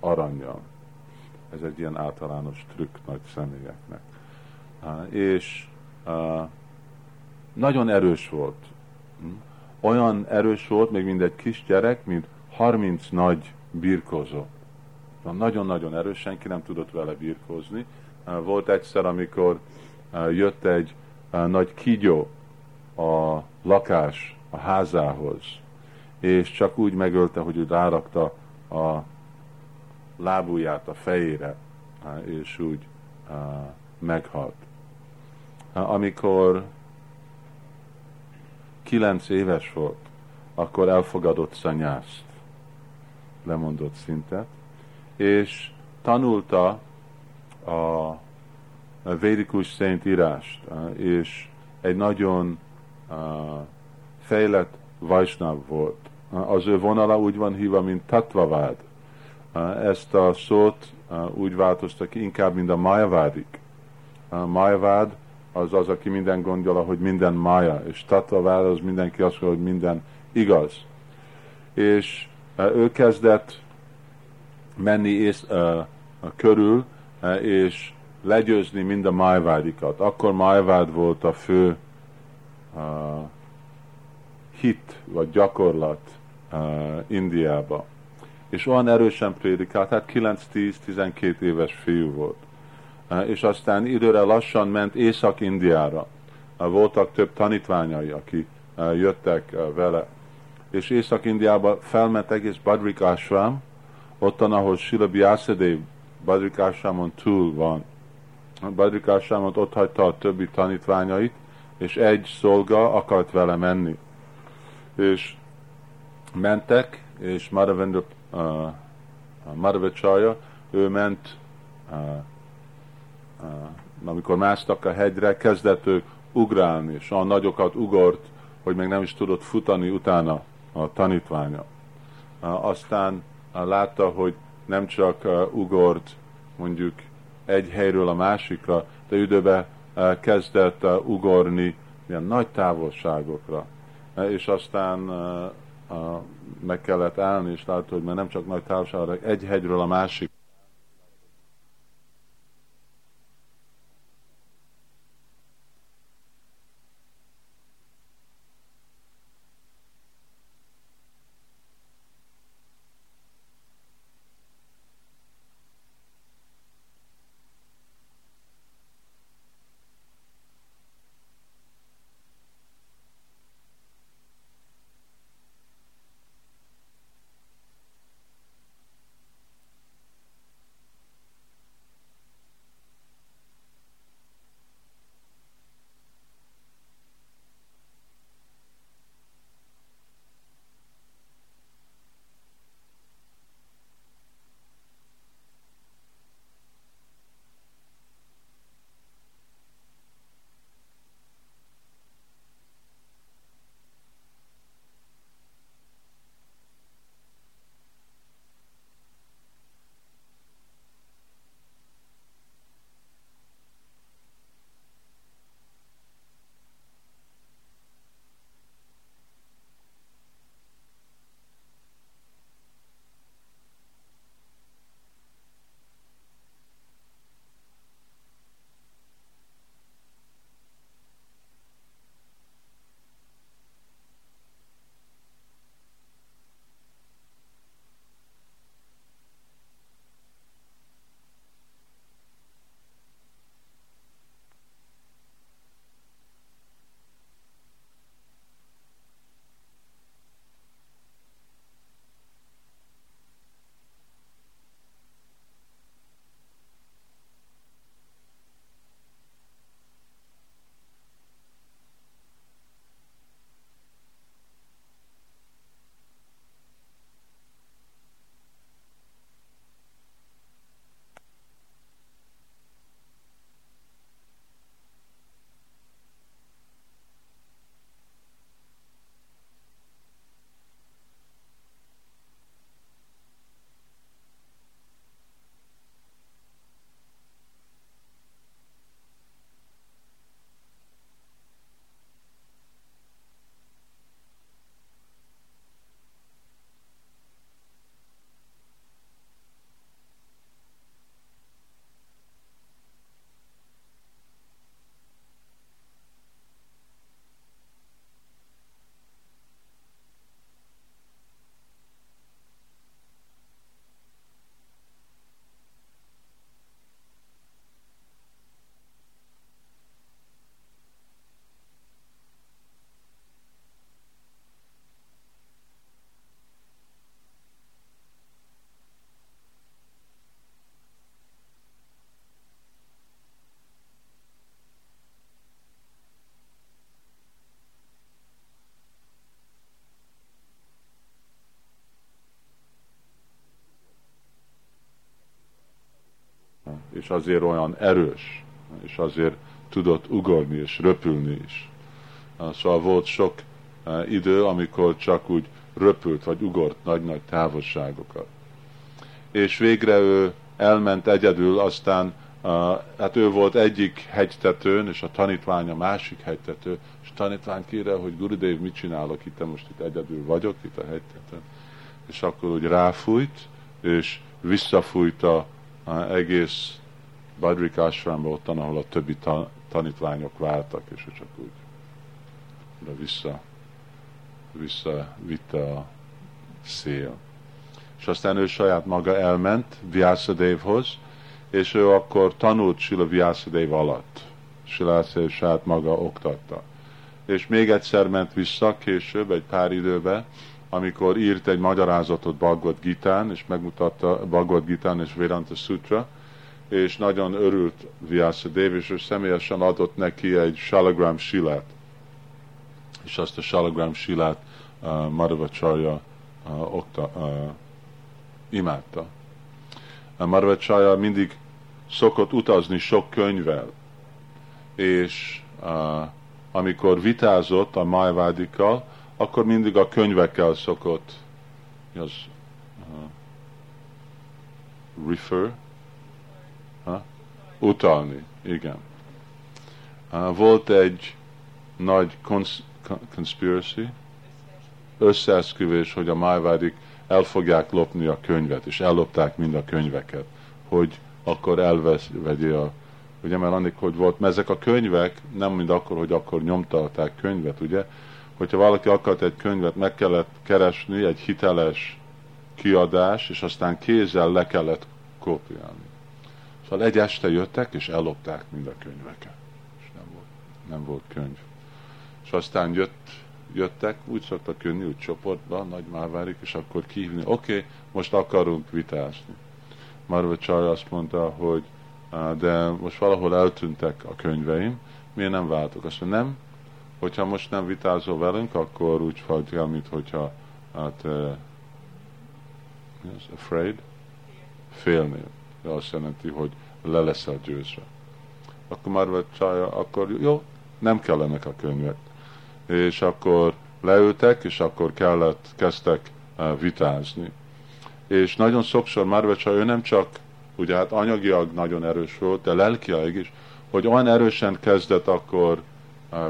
aranyjal. Ez egy ilyen általános trükk nagy személyeknek. És nagyon erős volt. Hm? Olyan erős volt, még mint egy kis gyerek, mint 30 nagy birkozó. Nagyon-nagyon erős, senki nem tudott vele birkózni. Volt egyszer, amikor jött egy nagy kígyó a lakás a házához, és csak úgy megölte, hogy ő rárakta a lábujját a fejére, és úgy meghalt. Amikor kilenc éves volt, akkor elfogadott szanyászt, lemondott szintet, és tanulta a védikus szentírást, és egy nagyon fejlett Vajsnav volt. Az ő vonala úgy van hívva, mint Tatvavád. Ezt a szót úgy változtak ki inkább, mint a Majavádik. Majavád az az, aki minden gondolja, hogy minden Maja, és Tatvavád az mindenki azt mondja, hogy minden igaz. És ő kezdett menni ész, uh, körül, és legyőzni mind a Majavádikat. Akkor Majavád volt a fő uh, hit vagy gyakorlat uh, Indiába. És olyan erősen prédikált, tehát 9-10-12 éves fiú volt. Uh, és aztán időre lassan ment Észak-Indiára. Voltak több tanítványai, akik jöttek vele. És Észak-Indiába felment egész Badrik Ashram, ottan, ahol Sila Byasadev Badrik Ashramon túl van. Badrik Ashramot ott hagyta a többi tanítványait, és egy szolga akart vele menni. És mentek, és Madhavendra uh, Madhavacharya, ő ment, uh, uh, amikor másztak a hegyre, kezdett ők ugrálni, és olyan nagyokat ugort, hogy még nem is tudott futani utána a tanítványa. Uh, aztán látta, hogy nem csak ugort mondjuk egy helyről a másikra, de időben kezdett ugorni ilyen nagy távolságokra. És aztán meg kellett állni, és látta, hogy már nem csak nagy távolságra, egy hegyről a másik és azért olyan erős, és azért tudott ugorni és röpülni is. Szóval volt sok e, idő, amikor csak úgy röpült vagy ugort nagy-nagy távolságokat. És végre ő elment egyedül, aztán uh, hát ő volt egyik hegytetőn, és a tanítványa másik hegytető, és a tanítvány kére, hogy Gurudev, mit csinálok itt, most itt egyedül vagyok, itt a hegytetőn. És akkor úgy ráfújt, és visszafújta uh, egész Badrik Ashramba ottan, ahol a többi ta, tanítványok váltak, és csak úgy de vissza, vissza vitte a szél. És aztán ő saját maga elment Vyászadévhoz, és ő akkor tanult Sila Vyászadév alatt. Sila saját maga oktatta. És még egyszer ment vissza később, egy pár időbe, amikor írt egy magyarázatot Bhagavad Gitán, és megmutatta Bhagavad Gitán és Vedanta Sutra, és nagyon örült Dev, és ő személyesen adott neki egy Shalagram silát. És azt a Shalagram silát uh, Madhavacharya uh, okta, uh, imádta. Marvacsaja mindig szokott utazni sok könyvvel, és uh, amikor vitázott a májvádikkal, akkor mindig a könyvekkel szokott az, uh, refer, uh, utalni, igen. Volt egy nagy cons- conspiracy, összeesküvés, hogy a májvádik el fogják lopni a könyvet, és ellopták mind a könyveket, hogy akkor elvegye a ugye, mert annak, hogy volt, mert ezek a könyvek nem mind akkor, hogy akkor nyomtatták könyvet, ugye, hogyha valaki akart egy könyvet, meg kellett keresni egy hiteles kiadás, és aztán kézzel le kellett kópiálni. Szóval egy este jöttek, és ellopták mind a könyveket. És nem volt, nem volt könyv. És aztán jött, jöttek, úgy szoktak jönni, úgy csoportban, nagy márvárik, és akkor kihívni, oké, okay, most akarunk vitázni. Marva Csarja azt mondta, hogy de most valahol eltűntek a könyveim, miért nem váltok? Azt mondja, nem, hogyha most nem vitázol velünk, akkor úgy vagy mint hogyha hát, uh, yes, afraid, félnél. Azt jelenti, hogy le leszel győzve. Akkor már csaja, akkor jó, nem kellenek a könyvek. És akkor leültek, és akkor kellett, kezdtek uh, vitázni. És nagyon sokszor Marvecsa, ő nem csak, ugye hát anyagiag nagyon erős volt, de lelkiag is, hogy olyan erősen kezdett akkor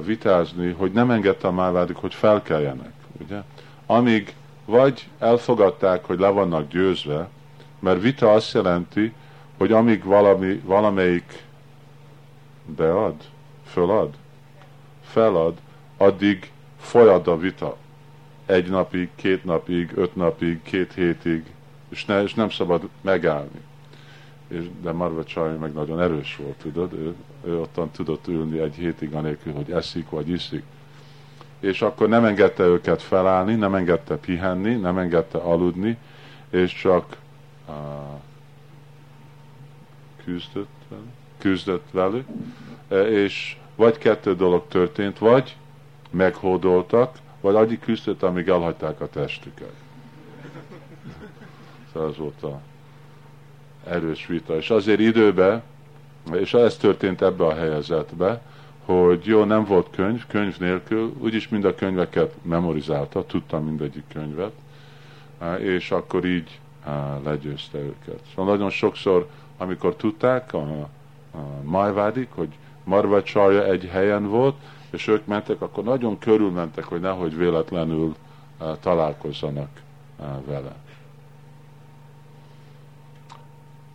vitázni, hogy nem engedte a mávádik, hogy felkeljenek. Ugye? Amíg vagy elfogadták, hogy le vannak győzve, mert vita azt jelenti, hogy amíg valami, valamelyik bead, fölad, felad, addig folyad a vita. Egy napig, két napig, öt napig, két hétig, és, ne, és nem szabad megállni és, de Marva Csaj meg nagyon erős volt, tudod, ő, ő ottan tudott ülni egy hétig anélkül, hogy eszik vagy iszik. És akkor nem engedte őket felállni, nem engedte pihenni, nem engedte aludni, és csak uh, küzdött, küzdött velük, e, és vagy kettő dolog történt, vagy meghódoltak, vagy addig küzdött, amíg elhagyták a testüket. Szóval ez volt a erős vita. És azért időbe, és ez történt ebbe a helyezetbe, hogy jó, nem volt könyv, könyv nélkül, úgyis mind a könyveket memorizálta, tudta mindegyik könyvet, és akkor így legyőzte őket. Szóval nagyon sokszor, amikor tudták a, a majvádik, hogy Marva Csarja egy helyen volt, és ők mentek, akkor nagyon körülmentek, hogy nehogy véletlenül találkozzanak vele.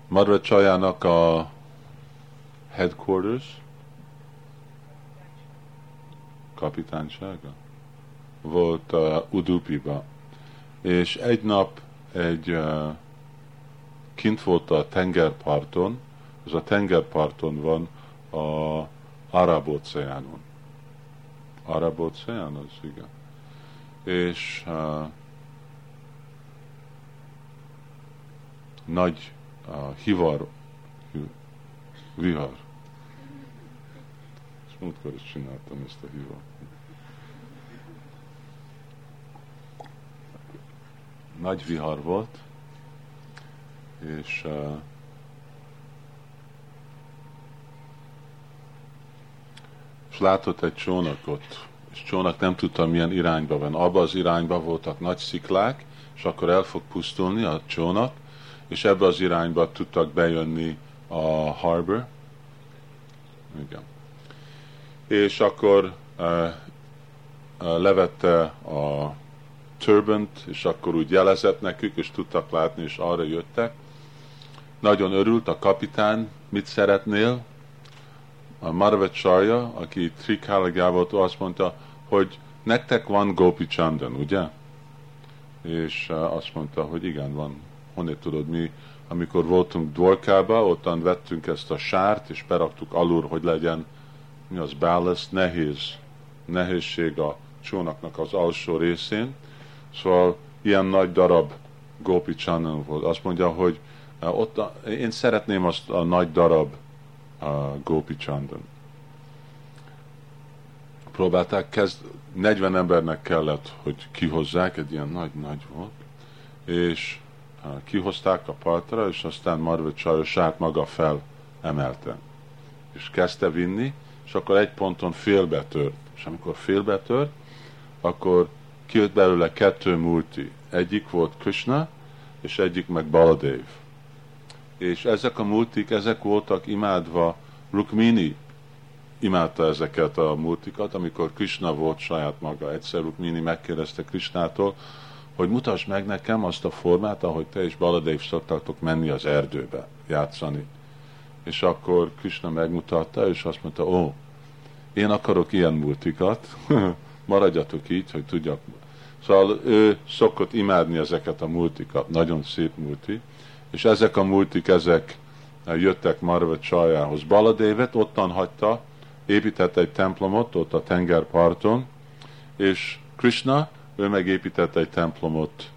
Madra Csajának a headquarters, kapitánysága, volt uh, Udupiba. És egy nap egy uh, kint volt a tengerparton, ez a tengerparton van a Arab óceánon. Arab óceán az, igen. És uh, nagy a hivar, vihar. És múltkor is csináltam ezt a hivar. Nagy vihar volt, és uh, és látott egy csónakot, és csónak nem tudta milyen irányba van. Abba az irányba voltak nagy sziklák, és akkor el fog pusztulni a csónak, és ebbe az irányba tudtak bejönni a harbor. Igen. És akkor uh, uh, levette a turbant, és akkor úgy jelezett nekük, és tudtak látni, és arra jöttek. Nagyon örült a kapitán, mit szeretnél? A Marvet Sarja, aki Trikhalagá volt, azt mondta, hogy nektek van Gopi Chandan, ugye? És azt mondta, hogy igen, van honnét tudod mi, amikor voltunk Dvorkába, ottan vettünk ezt a sárt, és beraktuk alul, hogy legyen mi az ballast, nehéz, nehézség a csónaknak az alsó részén. Szóval ilyen nagy darab Gopi Channan volt. Azt mondja, hogy ott a, én szeretném azt a nagy darab uh, Gopi Chandan. Próbálták, kezd, 40 embernek kellett, hogy kihozzák, egy ilyen nagy-nagy volt, és kihozták a partra, és aztán Marva Csajos sát maga fel emelte. És kezdte vinni, és akkor egy ponton félbetört. És amikor félbetört, akkor kijött belőle kettő multi. Egyik volt Krishna, és egyik meg Baladev. És ezek a multik, ezek voltak imádva, Rukmini imádta ezeket a multikat, amikor Krishna volt saját maga. Egyszer Rukmini megkérdezte Krishnától, hogy mutasd meg nekem azt a formát, ahogy te és Baladev szoktatok menni az erdőbe, játszani. És akkor Krishna megmutatta, és azt mondta, ó, én akarok ilyen multikat, maradjatok így, hogy tudjak. Szóval ő szokott imádni ezeket a multikat, nagyon szép multi, és ezek a multik, ezek jöttek Marva csajához. Baladévet ottan hagyta, épített egy templomot ott a tengerparton, és Krishna, ő megépített egy templomot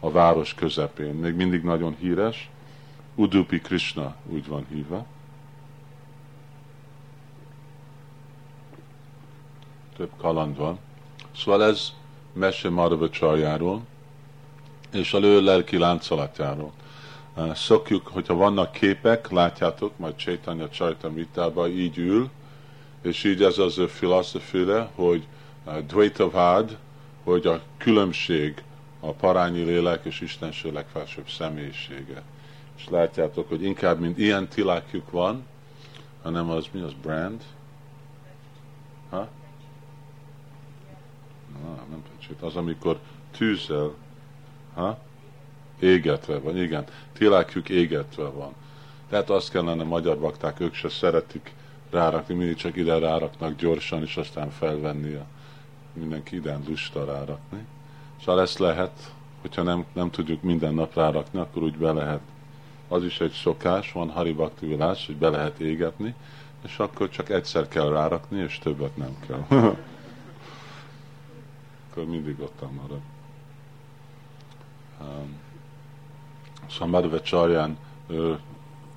a város közepén. Még mindig nagyon híres. Udupi Krishna úgy van hívva. Több kaland van. Szóval ez mese Madhava Csarjáról, és a lő lelki láncolatjáról. Szokjuk, hogyha vannak képek, látjátok, majd Csaitanya Csajtamritában így ül, és így ez az a filozoféle, hogy Dvaitavad, hogy a különbség a parányi lélek és Istenség legfelsőbb személyisége. És látjátok, hogy inkább, mint ilyen tilákjuk van, hanem az mi az brand? Ha? Na, nem tudom, az, amikor tűzzel, ha? égetve van, igen, tilákjuk égetve van. Tehát azt kellene magyar bakták, ők se szeretik rárakni, mindig csak ide ráraknak gyorsan, és aztán felvenni a mindenki ide lusta rárakni. Szóval ezt lehet, hogyha nem, nem tudjuk minden nap rárakni, akkor úgy be lehet. Az is egy szokás, van Haribakti világ, hogy be lehet égetni, és akkor csak egyszer kell rárakni, és többet nem kell. akkor mindig ott marad. Um, Szóval ő,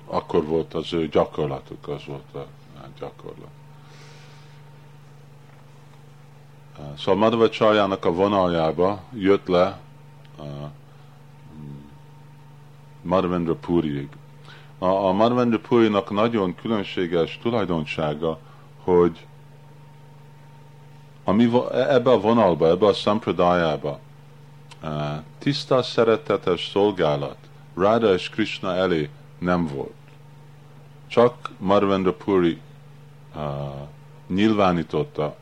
akkor volt az ő gyakorlatuk, az volt a, gyakorlat. Szóval Madhva Csarjának a vonaljába jött le a Madhavendra Puriig. A, a Madhavendra Purinak nagyon különséges tulajdonsága, hogy ami ebbe a vonalba, ebbe a szampradájába tiszta, szeretetes szolgálat Radha és Krishna elé nem volt. Csak Marvendra Puri nyilvánította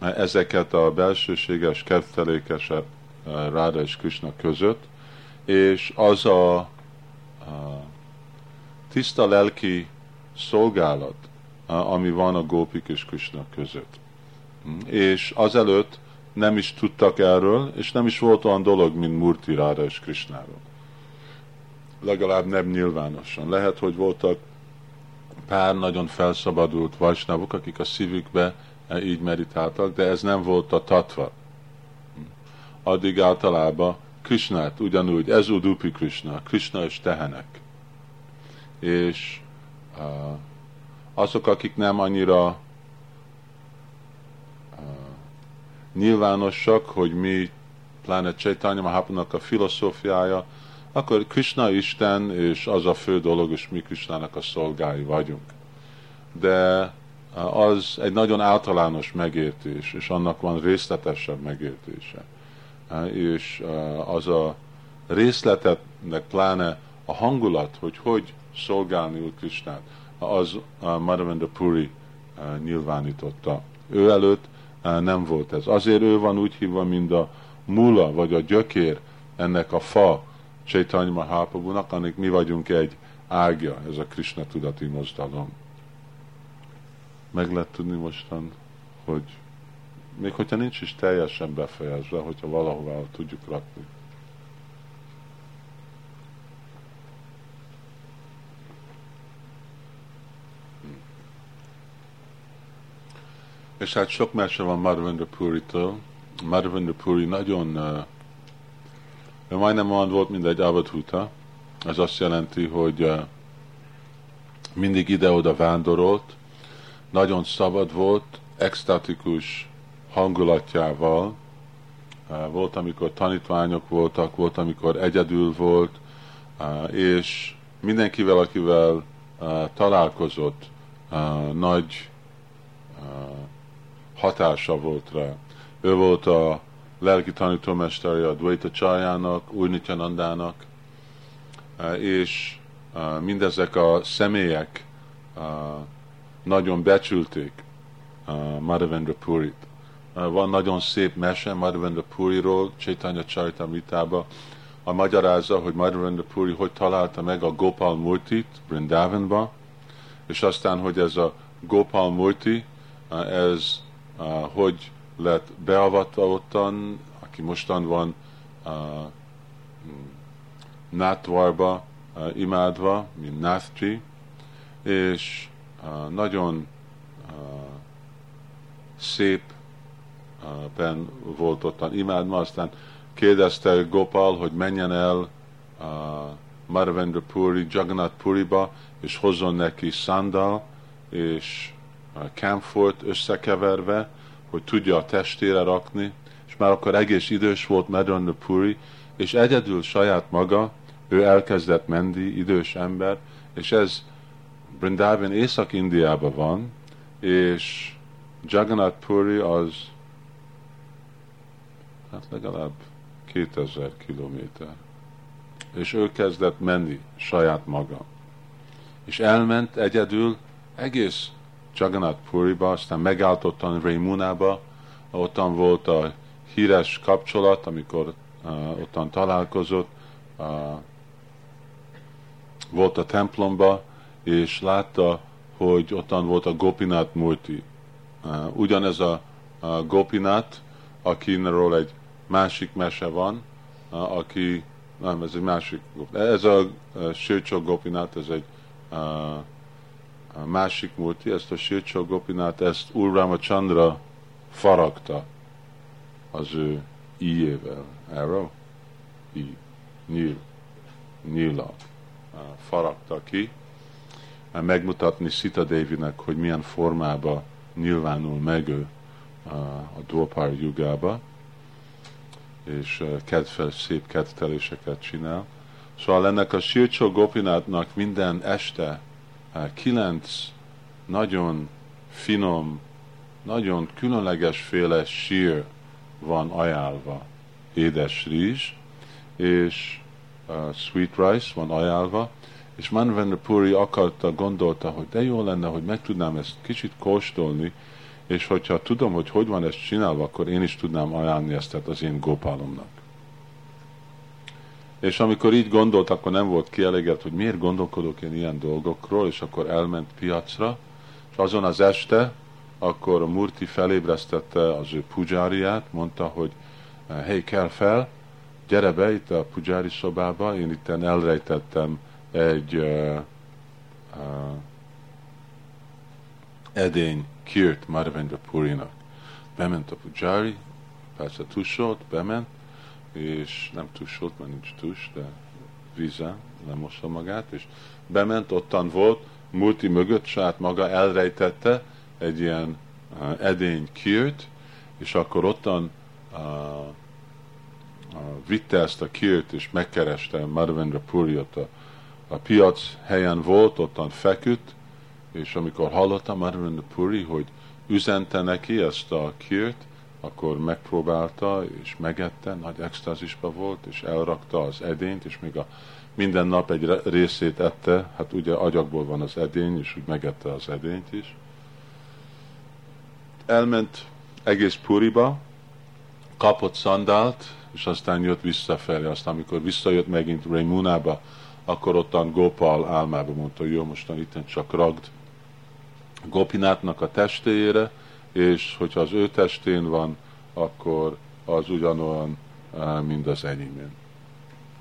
ezeket a belsőséges, kedvelékesebb uh, Radha és Krishna között, és az a uh, tiszta lelki szolgálat, ami van a Gópik és Krishna között. Mm. És azelőtt nem is tudtak erről, és nem is volt olyan dolog, mint Murti Ráda és Krishnáról legalább nem nyilvánosan. Lehet, hogy voltak pár nagyon felszabadult vajsnavok, akik a szívükbe e, így meditáltak, de ez nem volt a tatva. Addig általában Krishnát ugyanúgy, ez Udupi Krishna, Krishna és tehenek. És uh, azok, akik nem annyira uh, nyilvánosak, hogy mi, pláne Chaitanya Mahapunak a filozófiája, akkor Krishna Isten, és az a fő dolog, és mi Krishnának a szolgái vagyunk. De az egy nagyon általános megértés, és annak van részletesebb megértése. És az a részletetnek pláne a hangulat, hogy hogy szolgálni Úr Krishnát, az Madhavendra Puri nyilvánította. Ő előtt nem volt ez. Azért ő van úgy hívva, mint a mula, vagy a gyökér ennek a fa, Chaitanya Mahaprabhu-nak, annak mi vagyunk egy ágja, ez a Krishna tudati mozdalom. Meg lehet tudni mostan, hogy még hogyha nincs is teljesen befejezve, hogyha valahová tudjuk rakni. És hát sok mese van Madhavendra Puri-től. Madhavendra Puri nagyon uh, majdnem olyan volt, mint egy avadhuta. Ez azt jelenti, hogy uh, mindig ide-oda vándorolt, nagyon szabad volt, extatikus hangulatjával, volt, amikor tanítványok voltak, volt, amikor egyedül volt, és mindenkivel, akivel találkozott, nagy hatása volt rá. Ő volt a lelki tanítómestere a Dvaita Csajának, Új Nityanandának, és mindezek a személyek nagyon becsülték Madhavendra Purit. Van nagyon szép mese Madhavendra Puriról, Chaitanya Charitamritába, a magyarázza, hogy Madhavendra Puri hogy találta meg a Gopal Murtit Brindavanba, és aztán, hogy ez a Gopal Murti, ez hogy lett beavatta ottan, aki mostan van Nátvarba imádva, mint Nathji, és nagyon szép ben volt ottan imádva, aztán kérdezte Gopal, hogy menjen el Marvendra Puri, Jagannath Puriba, és hozzon neki szandal, és camphort összekeverve, hogy tudja a testére rakni, és már akkor egész idős volt Marvendra Puri, és egyedül saját maga, ő elkezdett menni, idős ember, és ez Brindavan Észak-Indiában van, és Jagannath Puri az hát legalább 2000 kilométer. És ő kezdett menni saját maga. És elment egyedül egész Jagannath Puriba, aztán megállt ottan Raimunába, ottan volt a híres kapcsolat, amikor uh, ottan találkozott, uh, volt a templomba, és látta, hogy ottan volt a Gopinath Murti. Uh, ugyanez a, a Gopinath, akiről egy másik mese van, uh, aki, nem, ez egy másik, ez a uh, Sircsó Gopinath, ez egy uh, a másik murti, ezt a Sircsó Gopinath, ezt Ur Chandra faragta az ő íjével. Arrow? I. Nyíl. Nyíla. Faragta ki, megmutatni Sita Devinek, hogy milyen formába nyilvánul meg ő a Dwapar jugába, és kedvel, szép kedveléseket csinál. Szóval ennek a Sircsó Gopinátnak minden este kilenc nagyon finom, nagyon különleges féle sír van ajánlva. Édes rizs, és sweet rice van ajánlva, és Manvendra Puri akarta, gondolta, hogy de jó lenne, hogy meg tudnám ezt kicsit kóstolni, és hogyha tudom, hogy hogy van ez csinálva, akkor én is tudnám ajánlani ezt az én gópálomnak. És amikor így gondolt, akkor nem volt kielégett, hogy miért gondolkodok én ilyen dolgokról, és akkor elment piacra, és azon az este, akkor a Murti felébresztette az ő pujáriát, mondta, hogy hely, kell fel, gyere be itt a pujári szobába, én itt elrejtettem egy uh, uh, edény kírt Marvendra Purinak. Bement a pujári, persze tusolt, bement, és nem tusolt, mert nincs tus, de vízzel lemossa magát, és bement, ottan volt, Murti mögött saját maga elrejtette egy ilyen uh, edény kírt, és akkor ottan uh, uh, vitte ezt a kírt, és megkereste Marvendra Puriot a, a piac helyen volt, ottan feküdt, és amikor hallotta Marvendra Puri, hogy üzente neki ezt a kírt, akkor megpróbálta, és megette, nagy extázisba volt, és elrakta az edényt, és még a minden nap egy részét ette, hát ugye agyakból van az edény, és úgy megette az edényt is. Elment egész Puriba, kapott szandált, és aztán jött visszafelé. Aztán, amikor visszajött megint Raimunába, akkor ottan Gopal álmába mondta, jó, mostan itt csak ragd Gopinátnak a testéjére, és hogyha az ő testén van, akkor az ugyanolyan, mint az enyémén.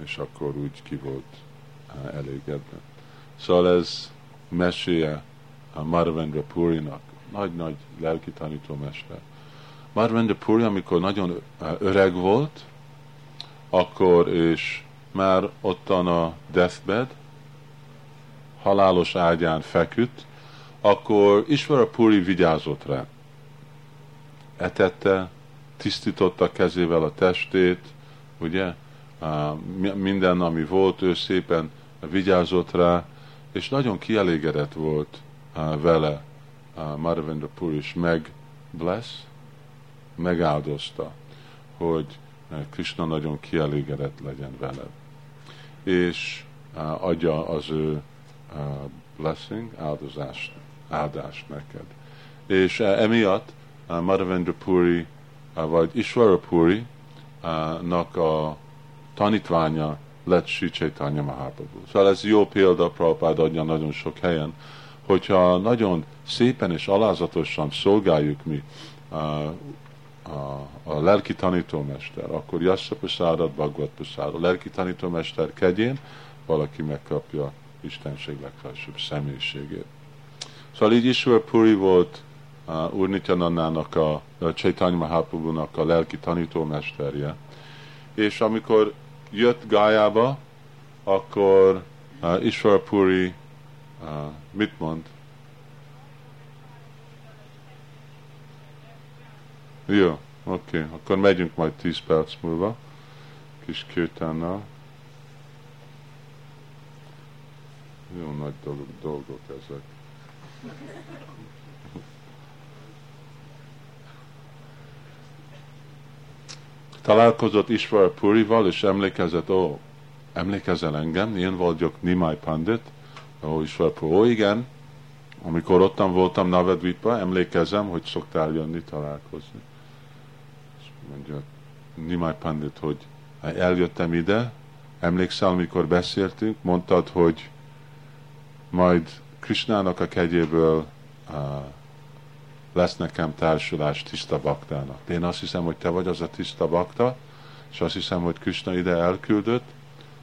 És akkor úgy ki volt elégedve. Szóval ez meséje a Marvendra Purinak, nagy-nagy lelki tanítómester. Marvendra Puri, amikor nagyon öreg volt, akkor és már ottan a deathbed, halálos ágyán feküdt, akkor Isvara Puri vigyázott rá etette, tisztította kezével a testét, ugye? Minden, ami volt, ő szépen vigyázott rá, és nagyon kielégedett volt vele Madhavendra Puri, és meg bless, megáldozta, hogy Krishna nagyon kielégedett legyen veled. És adja az ő blessing, áldozást, áldást neked. És emiatt Madhavendra Puri, vagy Ishvara Puri nak a tanítványa lett Sri Chaitanya Mahaprabhu. Szóval ez jó példa, Prabhupád adja nagyon sok helyen, hogyha nagyon szépen és alázatosan szolgáljuk mi a, a, a lelki tanítómester, akkor Yassa Prasádat, Bhagavad Prasad. A lelki tanítómester kegyén valaki megkapja Istenség legfelsőbb személyiségét. Szóval így Ishwar Puri volt uh, Úr Nityanannának, a, a Chaitanya Mahaprabhu-nak a lelki tanítómesterje. És amikor jött Gájába, akkor uh, Ishwar Puri uh, mit mond? Jó, oké, akkor megyünk majd 10 perc múlva, kis kirtánnal. Jó nagy dolgok, dolgok ezek. Találkozott Isvar Purival, és emlékezett, ó, emlékezel engem, én vagyok Nimai Pandit, ó, Isvar Puri, ó, igen, amikor ottan voltam Navadvipba, emlékezem, hogy szoktál jönni találkozni. És mondja Nimai Pandit, hogy eljöttem ide, emlékszel, amikor beszéltünk, mondtad, hogy majd Krishnának a kegyéből uh, lesz nekem társulás tiszta baktának. Én azt hiszem, hogy te vagy az a tiszta bakta, és azt hiszem, hogy Krishna ide elküldött,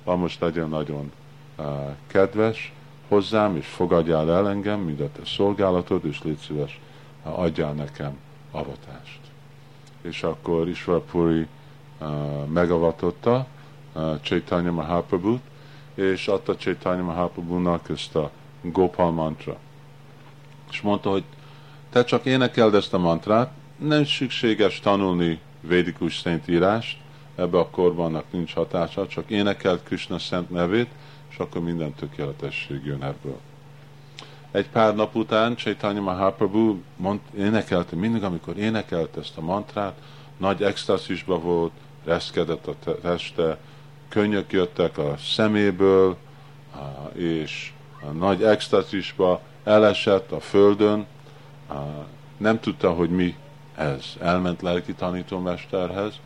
van most legyen nagyon uh, kedves hozzám, és fogadjál el engem, mind a te szolgálatod, és légy szíves, uh, adjál nekem avatást. És akkor Isvarpuri uh, megavatotta uh, Chaitanya Mahaprabhu-t, és adta Chaitanya Mahaprabhu-nak ezt a Gopal mantra. És mondta, hogy te csak énekeld ezt a mantrát, nem szükséges tanulni védikus szentírást, ebbe a korbannak nincs hatása, csak énekeld Krishna szent nevét, és akkor minden tökéletesség jön ebből. Egy pár nap után Chaitanya Mahaprabhu mond, énekelte, mindig amikor énekelte ezt a mantrát, nagy extázisba volt, reszkedett a teste, könnyök jöttek a szeméből, és a nagy extázisba elesett a földön, nem tudta, hogy mi ez. Elment lelki tanítómesterhez,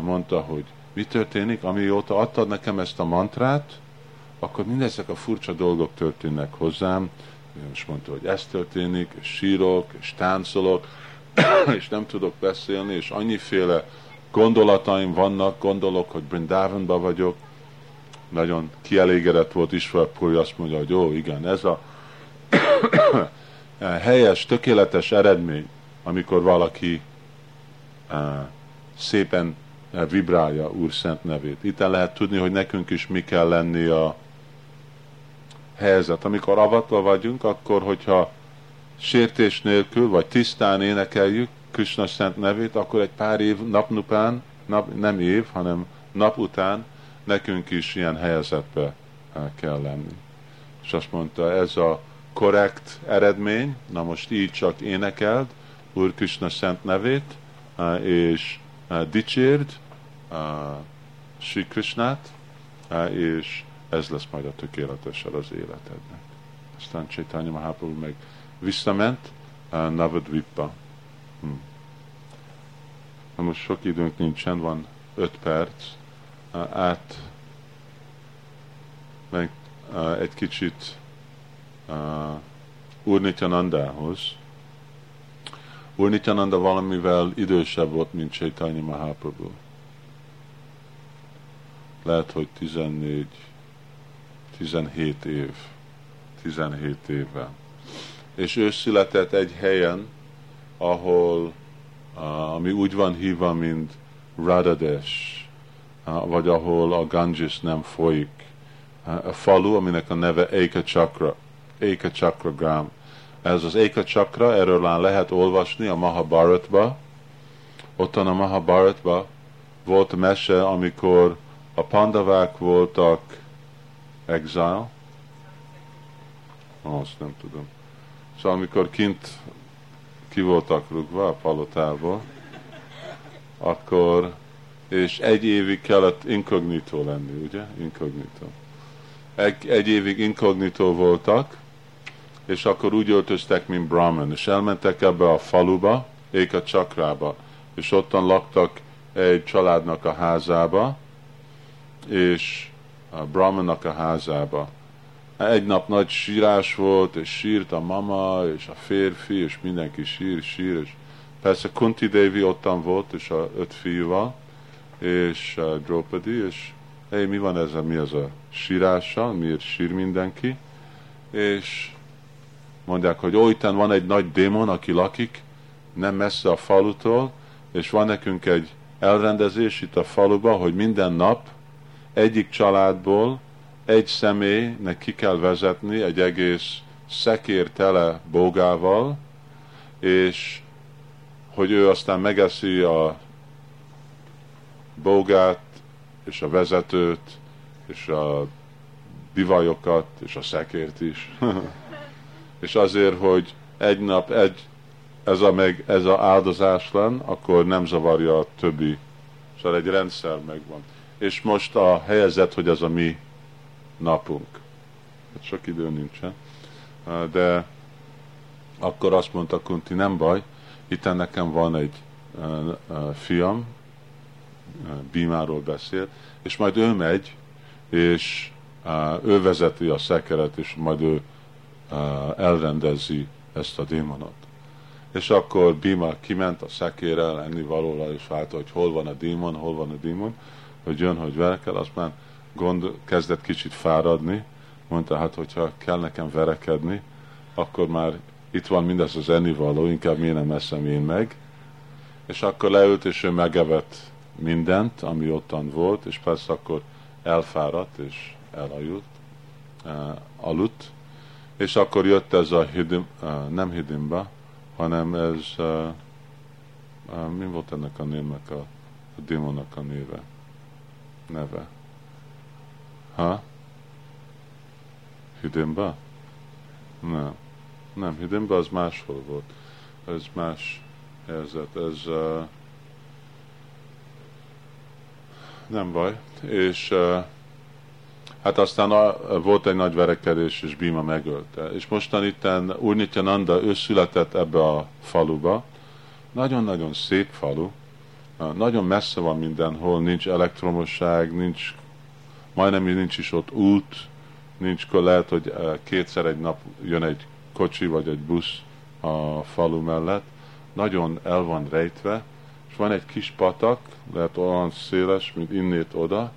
mondta, hogy mi történik, amióta adtad nekem ezt a mantrát, akkor mindezek a furcsa dolgok történnek hozzám, és mondta, hogy ez történik, és sírok, és táncolok, és nem tudok beszélni, és annyiféle gondolataim vannak, gondolok, hogy Brindavanban vagyok, nagyon kielégedett volt István Puri, azt mondja, hogy jó, igen, ez a helyes, tökéletes eredmény, amikor valaki uh, szépen vibrálja Úr szent nevét. Itt lehet tudni, hogy nekünk is mi kell lenni a helyzet. Amikor avatva vagyunk, akkor hogyha sértés nélkül, vagy tisztán énekeljük Krishna szent nevét, akkor egy pár év, nap után, nap, nem év, hanem nap után nekünk is ilyen helyzetbe eh, kell lenni. És azt mondta, ez a korrekt eredmény, na most így csak énekeld Úr Krishna szent nevét, eh, és eh, dicsérd Sri Krishnát, és ez lesz majd a tökéletesed az életednek. Aztán Chaitanya Mahaprabhu meg visszament Navadvippa. Hm. Na most sok időnk nincsen, van öt perc, át meg egy kicsit uh, Úr Nityanandához. Úr Nityananda valamivel idősebb volt, mint Chaitanya Mahaprabhu. Lehet, hogy 14, 17 év, 17 éve. És ő született egy helyen, ahol, uh, ami úgy van hívva, mint Radhadesh, vagy ahol a Ganges nem folyik. A falu, aminek a neve Eka Chakra, Eka Chakra Gram. Ez az Eka Chakra, erről már lehet olvasni a Mahabharatba, ottan a Mahabharatban volt mese, amikor a pandavák voltak exile, azt nem tudom. Szóval amikor kint ki voltak rúgva a palotából, akkor, és egy évig kellett inkognitó lenni, ugye? Inkognitó. Egy, egy évig inkognitó voltak, és akkor úgy öltöztek, mint Brahman, és elmentek ebbe a faluba, a Csakrába, és ottan laktak egy családnak a házába, és a Brahmannak a házába. Egy nap nagy sírás volt, és sírt a mama, és a férfi, és mindenki sír, sír, és persze Kunti Devi ottan volt, és a öt fiúval, és uh, Draupadi, és hey, mi van ez, mi az a sírással, miért sír mindenki, és mondják, hogy ó, van egy nagy démon, aki lakik, nem messze a falutól, és van nekünk egy elrendezés itt a faluba, hogy minden nap egyik családból egy személynek ki kell vezetni egy egész szekér tele bógával, és hogy ő aztán megeszi a bógát, és a vezetőt, és a bivajokat, és a szekért is. és azért, hogy egy nap egy, ez a, meg, ez a áldozás len, akkor nem zavarja a többi. Szóval egy rendszer megvan. És most a helyzet, hogy ez a mi napunk. Hát sok idő nincsen. De akkor azt mondta Kunti, nem baj, itt nekem van egy fiam, Bímáról beszél, és majd ő megy, és ő vezeti a szekeret, és majd ő elrendezi ezt a démonot. És akkor Bima kiment a szekérrel, enni valóra, és várta, hogy hol van a démon, hol van a démon, hogy jön, hogy verekel, azt már gond, kezdett kicsit fáradni, mondta, hát hogyha kell nekem verekedni, akkor már itt van mindez az ennivaló, inkább miért nem eszem én meg. És akkor leült, és ő megevett mindent, ami ottan volt, és persze akkor elfáradt, és elajudt, uh, aludt, és akkor jött ez a hidim, nem hidimba, hanem ez, mi volt ennek a névnek a, a démonnak a néve? Neve. Ha? Hidimba? Nem. Nem, Hidimba az máshol volt. Ez más helyzet. Ez uh, nem baj. És uh, Hát aztán a, volt egy nagy verekedés, és Bima megölte. És mostan itten Nanda, ő született ebbe a faluba. Nagyon-nagyon szép falu. Nagyon messze van mindenhol, nincs elektromosság, nincs, majdnem nincs is ott út, nincs, lehet, hogy kétszer egy nap jön egy kocsi vagy egy busz a falu mellett. Nagyon el van rejtve, és van egy kis patak, lehet olyan széles, mint innét oda,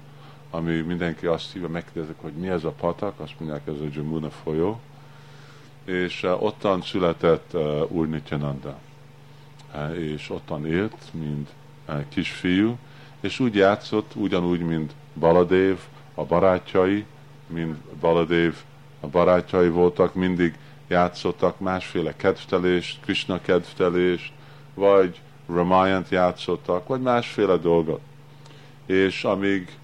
ami mindenki azt hívja, megkérdezik, hogy mi ez a patak, azt mondják, ez a Jamuna folyó, és uh, ottan született uh, Úr Nityananda, uh, és ottan élt, mint kisfiú, és úgy játszott, ugyanúgy, mint Baladév, a barátjai, mint Baladév, a barátjai voltak, mindig játszottak másféle kedvtelést, Krishna kedvtelést, vagy Ramayant játszottak, vagy másféle dolgot. És amíg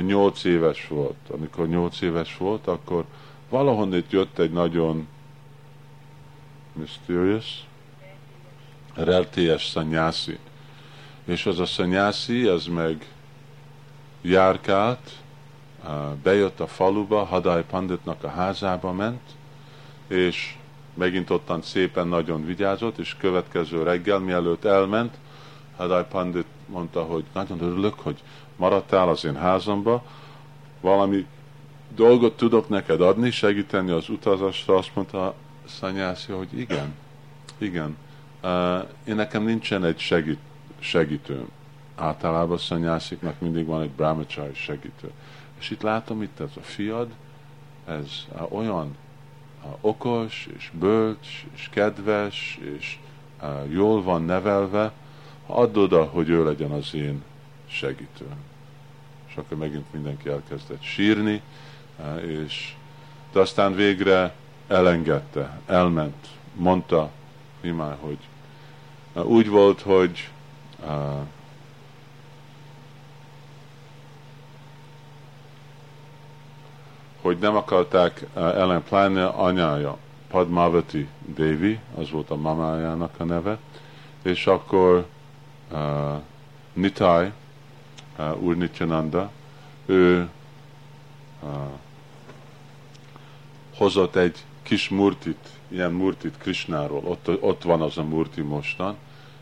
nyolc éves volt. Amikor nyolc éves volt, akkor valahonnét jött egy nagyon mysterious, reltélyes szanyászi. És az a szanyászi, ez meg járkált, bejött a faluba, Hadai Panditnak a házába ment, és megint ottan szépen nagyon vigyázott, és következő reggel, mielőtt elment, Hadai Pandit mondta, hogy nagyon örülök, hogy maradtál az én házamba, valami dolgot tudok neked adni, segíteni az utazásra, azt mondta Szanyászi, hogy igen, igen. Én nekem nincsen egy segít, segítőm. Általában szanyásziknak mindig van egy brahmachari segítő. És itt látom, itt ez a fiad, ez olyan okos, és bölcs, és kedves, és jól van nevelve, add oda, hogy ő legyen az én segítő. És akkor megint mindenki elkezdett sírni, eh, és de aztán végre elengedte, elment, mondta Imá, hogy eh, úgy volt, hogy uh, hogy nem akarták ellen, pláne anyája, Padmavati Devi, az volt a mamájának a neve, és akkor uh, Nitai, uh, Úr Nityananda, ő uh, hozott egy kis murtit, ilyen murtit Krishnáról, ott, ott van az a murti mostan,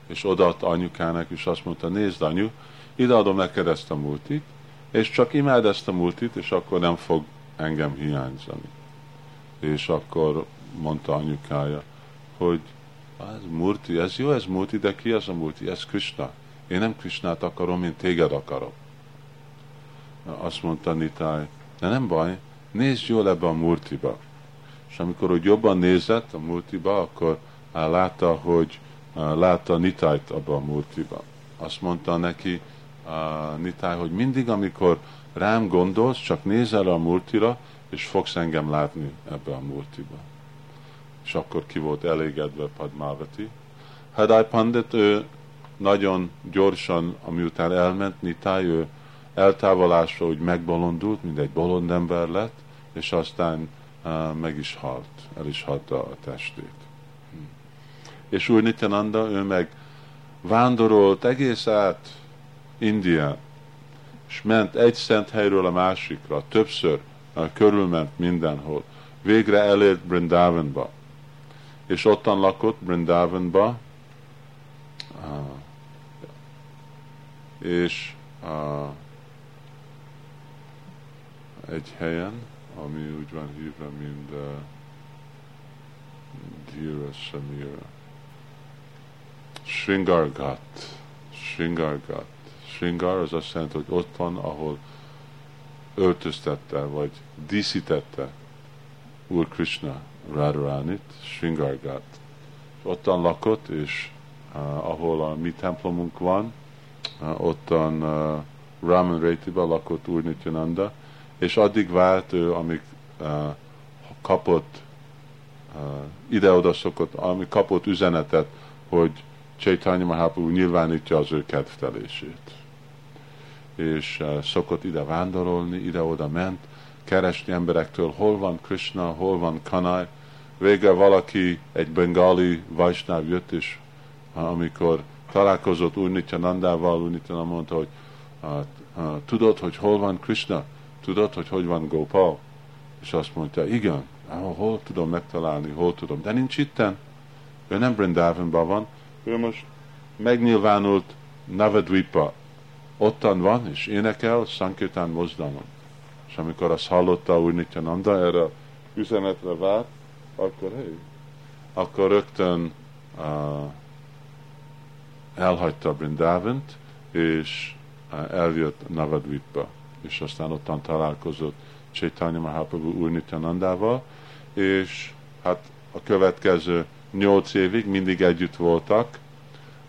és odaadta anyukának, és azt mondta, nézd anyu, ide adom neked ezt a murtit, és csak imád ezt a murtit, és akkor nem fog engem hiányzani. És akkor mondta anyukája, hogy ez murti, ez jó, ez murti, de ki az a murti? Ez Krishna. Én nem Krishnát akarom, én téged akarok. Azt mondta Nitai, de nem baj, nézd jól ebbe a murtiba. És amikor úgy jobban nézett a multiba, akkor látta, hogy látta Nitájt abba a multiba. Azt mondta neki Nitáj, hogy mindig, amikor rám gondolsz, csak nézel a multira, és fogsz engem látni ebbe a multiba. És akkor ki volt elégedve Padmavati. Hadai Pandit, ő nagyon gyorsan, amiután elment Nitáj, ő eltávolásra úgy megbolondult, mint egy bolond ember lett, és aztán meg is halt, el is hagyta a testét. És Úr Nityananda, ő meg vándorolt egész át India, és ment egy szent helyről a másikra, többször körülment mindenhol. Végre elért Brindavanba, és ottan lakott Brindavanba, és egy helyen, ami úgy van hívva, mint uh, Dhira Samira. Sringargat. Sringargat. Sringar az azt jelenti, hogy ott van, ahol öltöztette, vagy díszítette Úr Krishna Radharánit, Sringargat. Ottan lakott, és uh, ahol a mi templomunk van, ottan uh, Raman Rétiba lakott Úr Nityananda, és addig vált ő, amíg uh, kapott uh, ide-oda szokott, amíg kapott üzenetet, hogy Chaitanya Mahaprabhu nyilvánítja az ő kedvtelését. És szokott ide vándorolni, ide-oda ment, keresni emberektől, hol van Krishna, hol van Kanai. Végre valaki, egy bengali vajsnáv jött, és amikor találkozott Úr Nityanandával, Úr Nityananda mondta, hogy tudod, hogy hol van Krishna? tudod, hogy hogy van Gopal? És azt mondja, igen, hol tudom megtalálni, hol tudom, de nincs itten. Ő nem Brindavanban van, ő most megnyilvánult Navadvipa. Ottan van, és énekel Sankirtán mozdalon. És amikor azt hallotta Úr Nityananda, erre üzenetre várt, akkor hey, akkor rögtön uh, elhagyta Brindavant, és uh, eljött Navadvipa és aztán ottan találkozott Chaitanya Mahaprabhu Úr Nityanandával, és hát a következő nyolc évig mindig együtt voltak,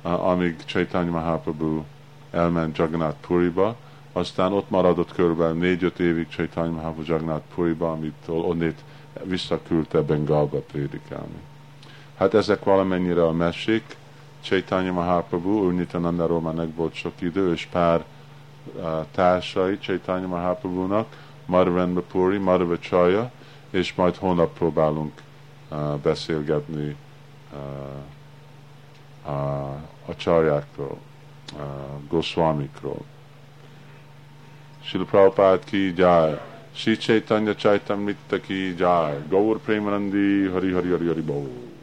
amíg Chaitanya Mahaprabhu elment Jagannath Puriba, aztán ott maradott körülbelül négy-öt évig Chaitanya Mahaprabhu Jagannath Puriba, amitől onnét visszaküldte Bengalba prédikálni. Hát ezek valamennyire a mesék. Chaitanya Mahaprabhu, Úr Nityanandáról már volt sok idő, és pár társai Chaitanya Mahaprabhu-nak, Madhavendra Puri, Madhava Chaya, és majd holnap próbálunk uh, beszélgetni uh, uh, a csarjákról, uh, Goswamikról. Srila Prabhupada ki jai, Sri Chaitanya Chaitamrita ki jai, Gaur Premanandi Hari Hari Hari Hari Bau.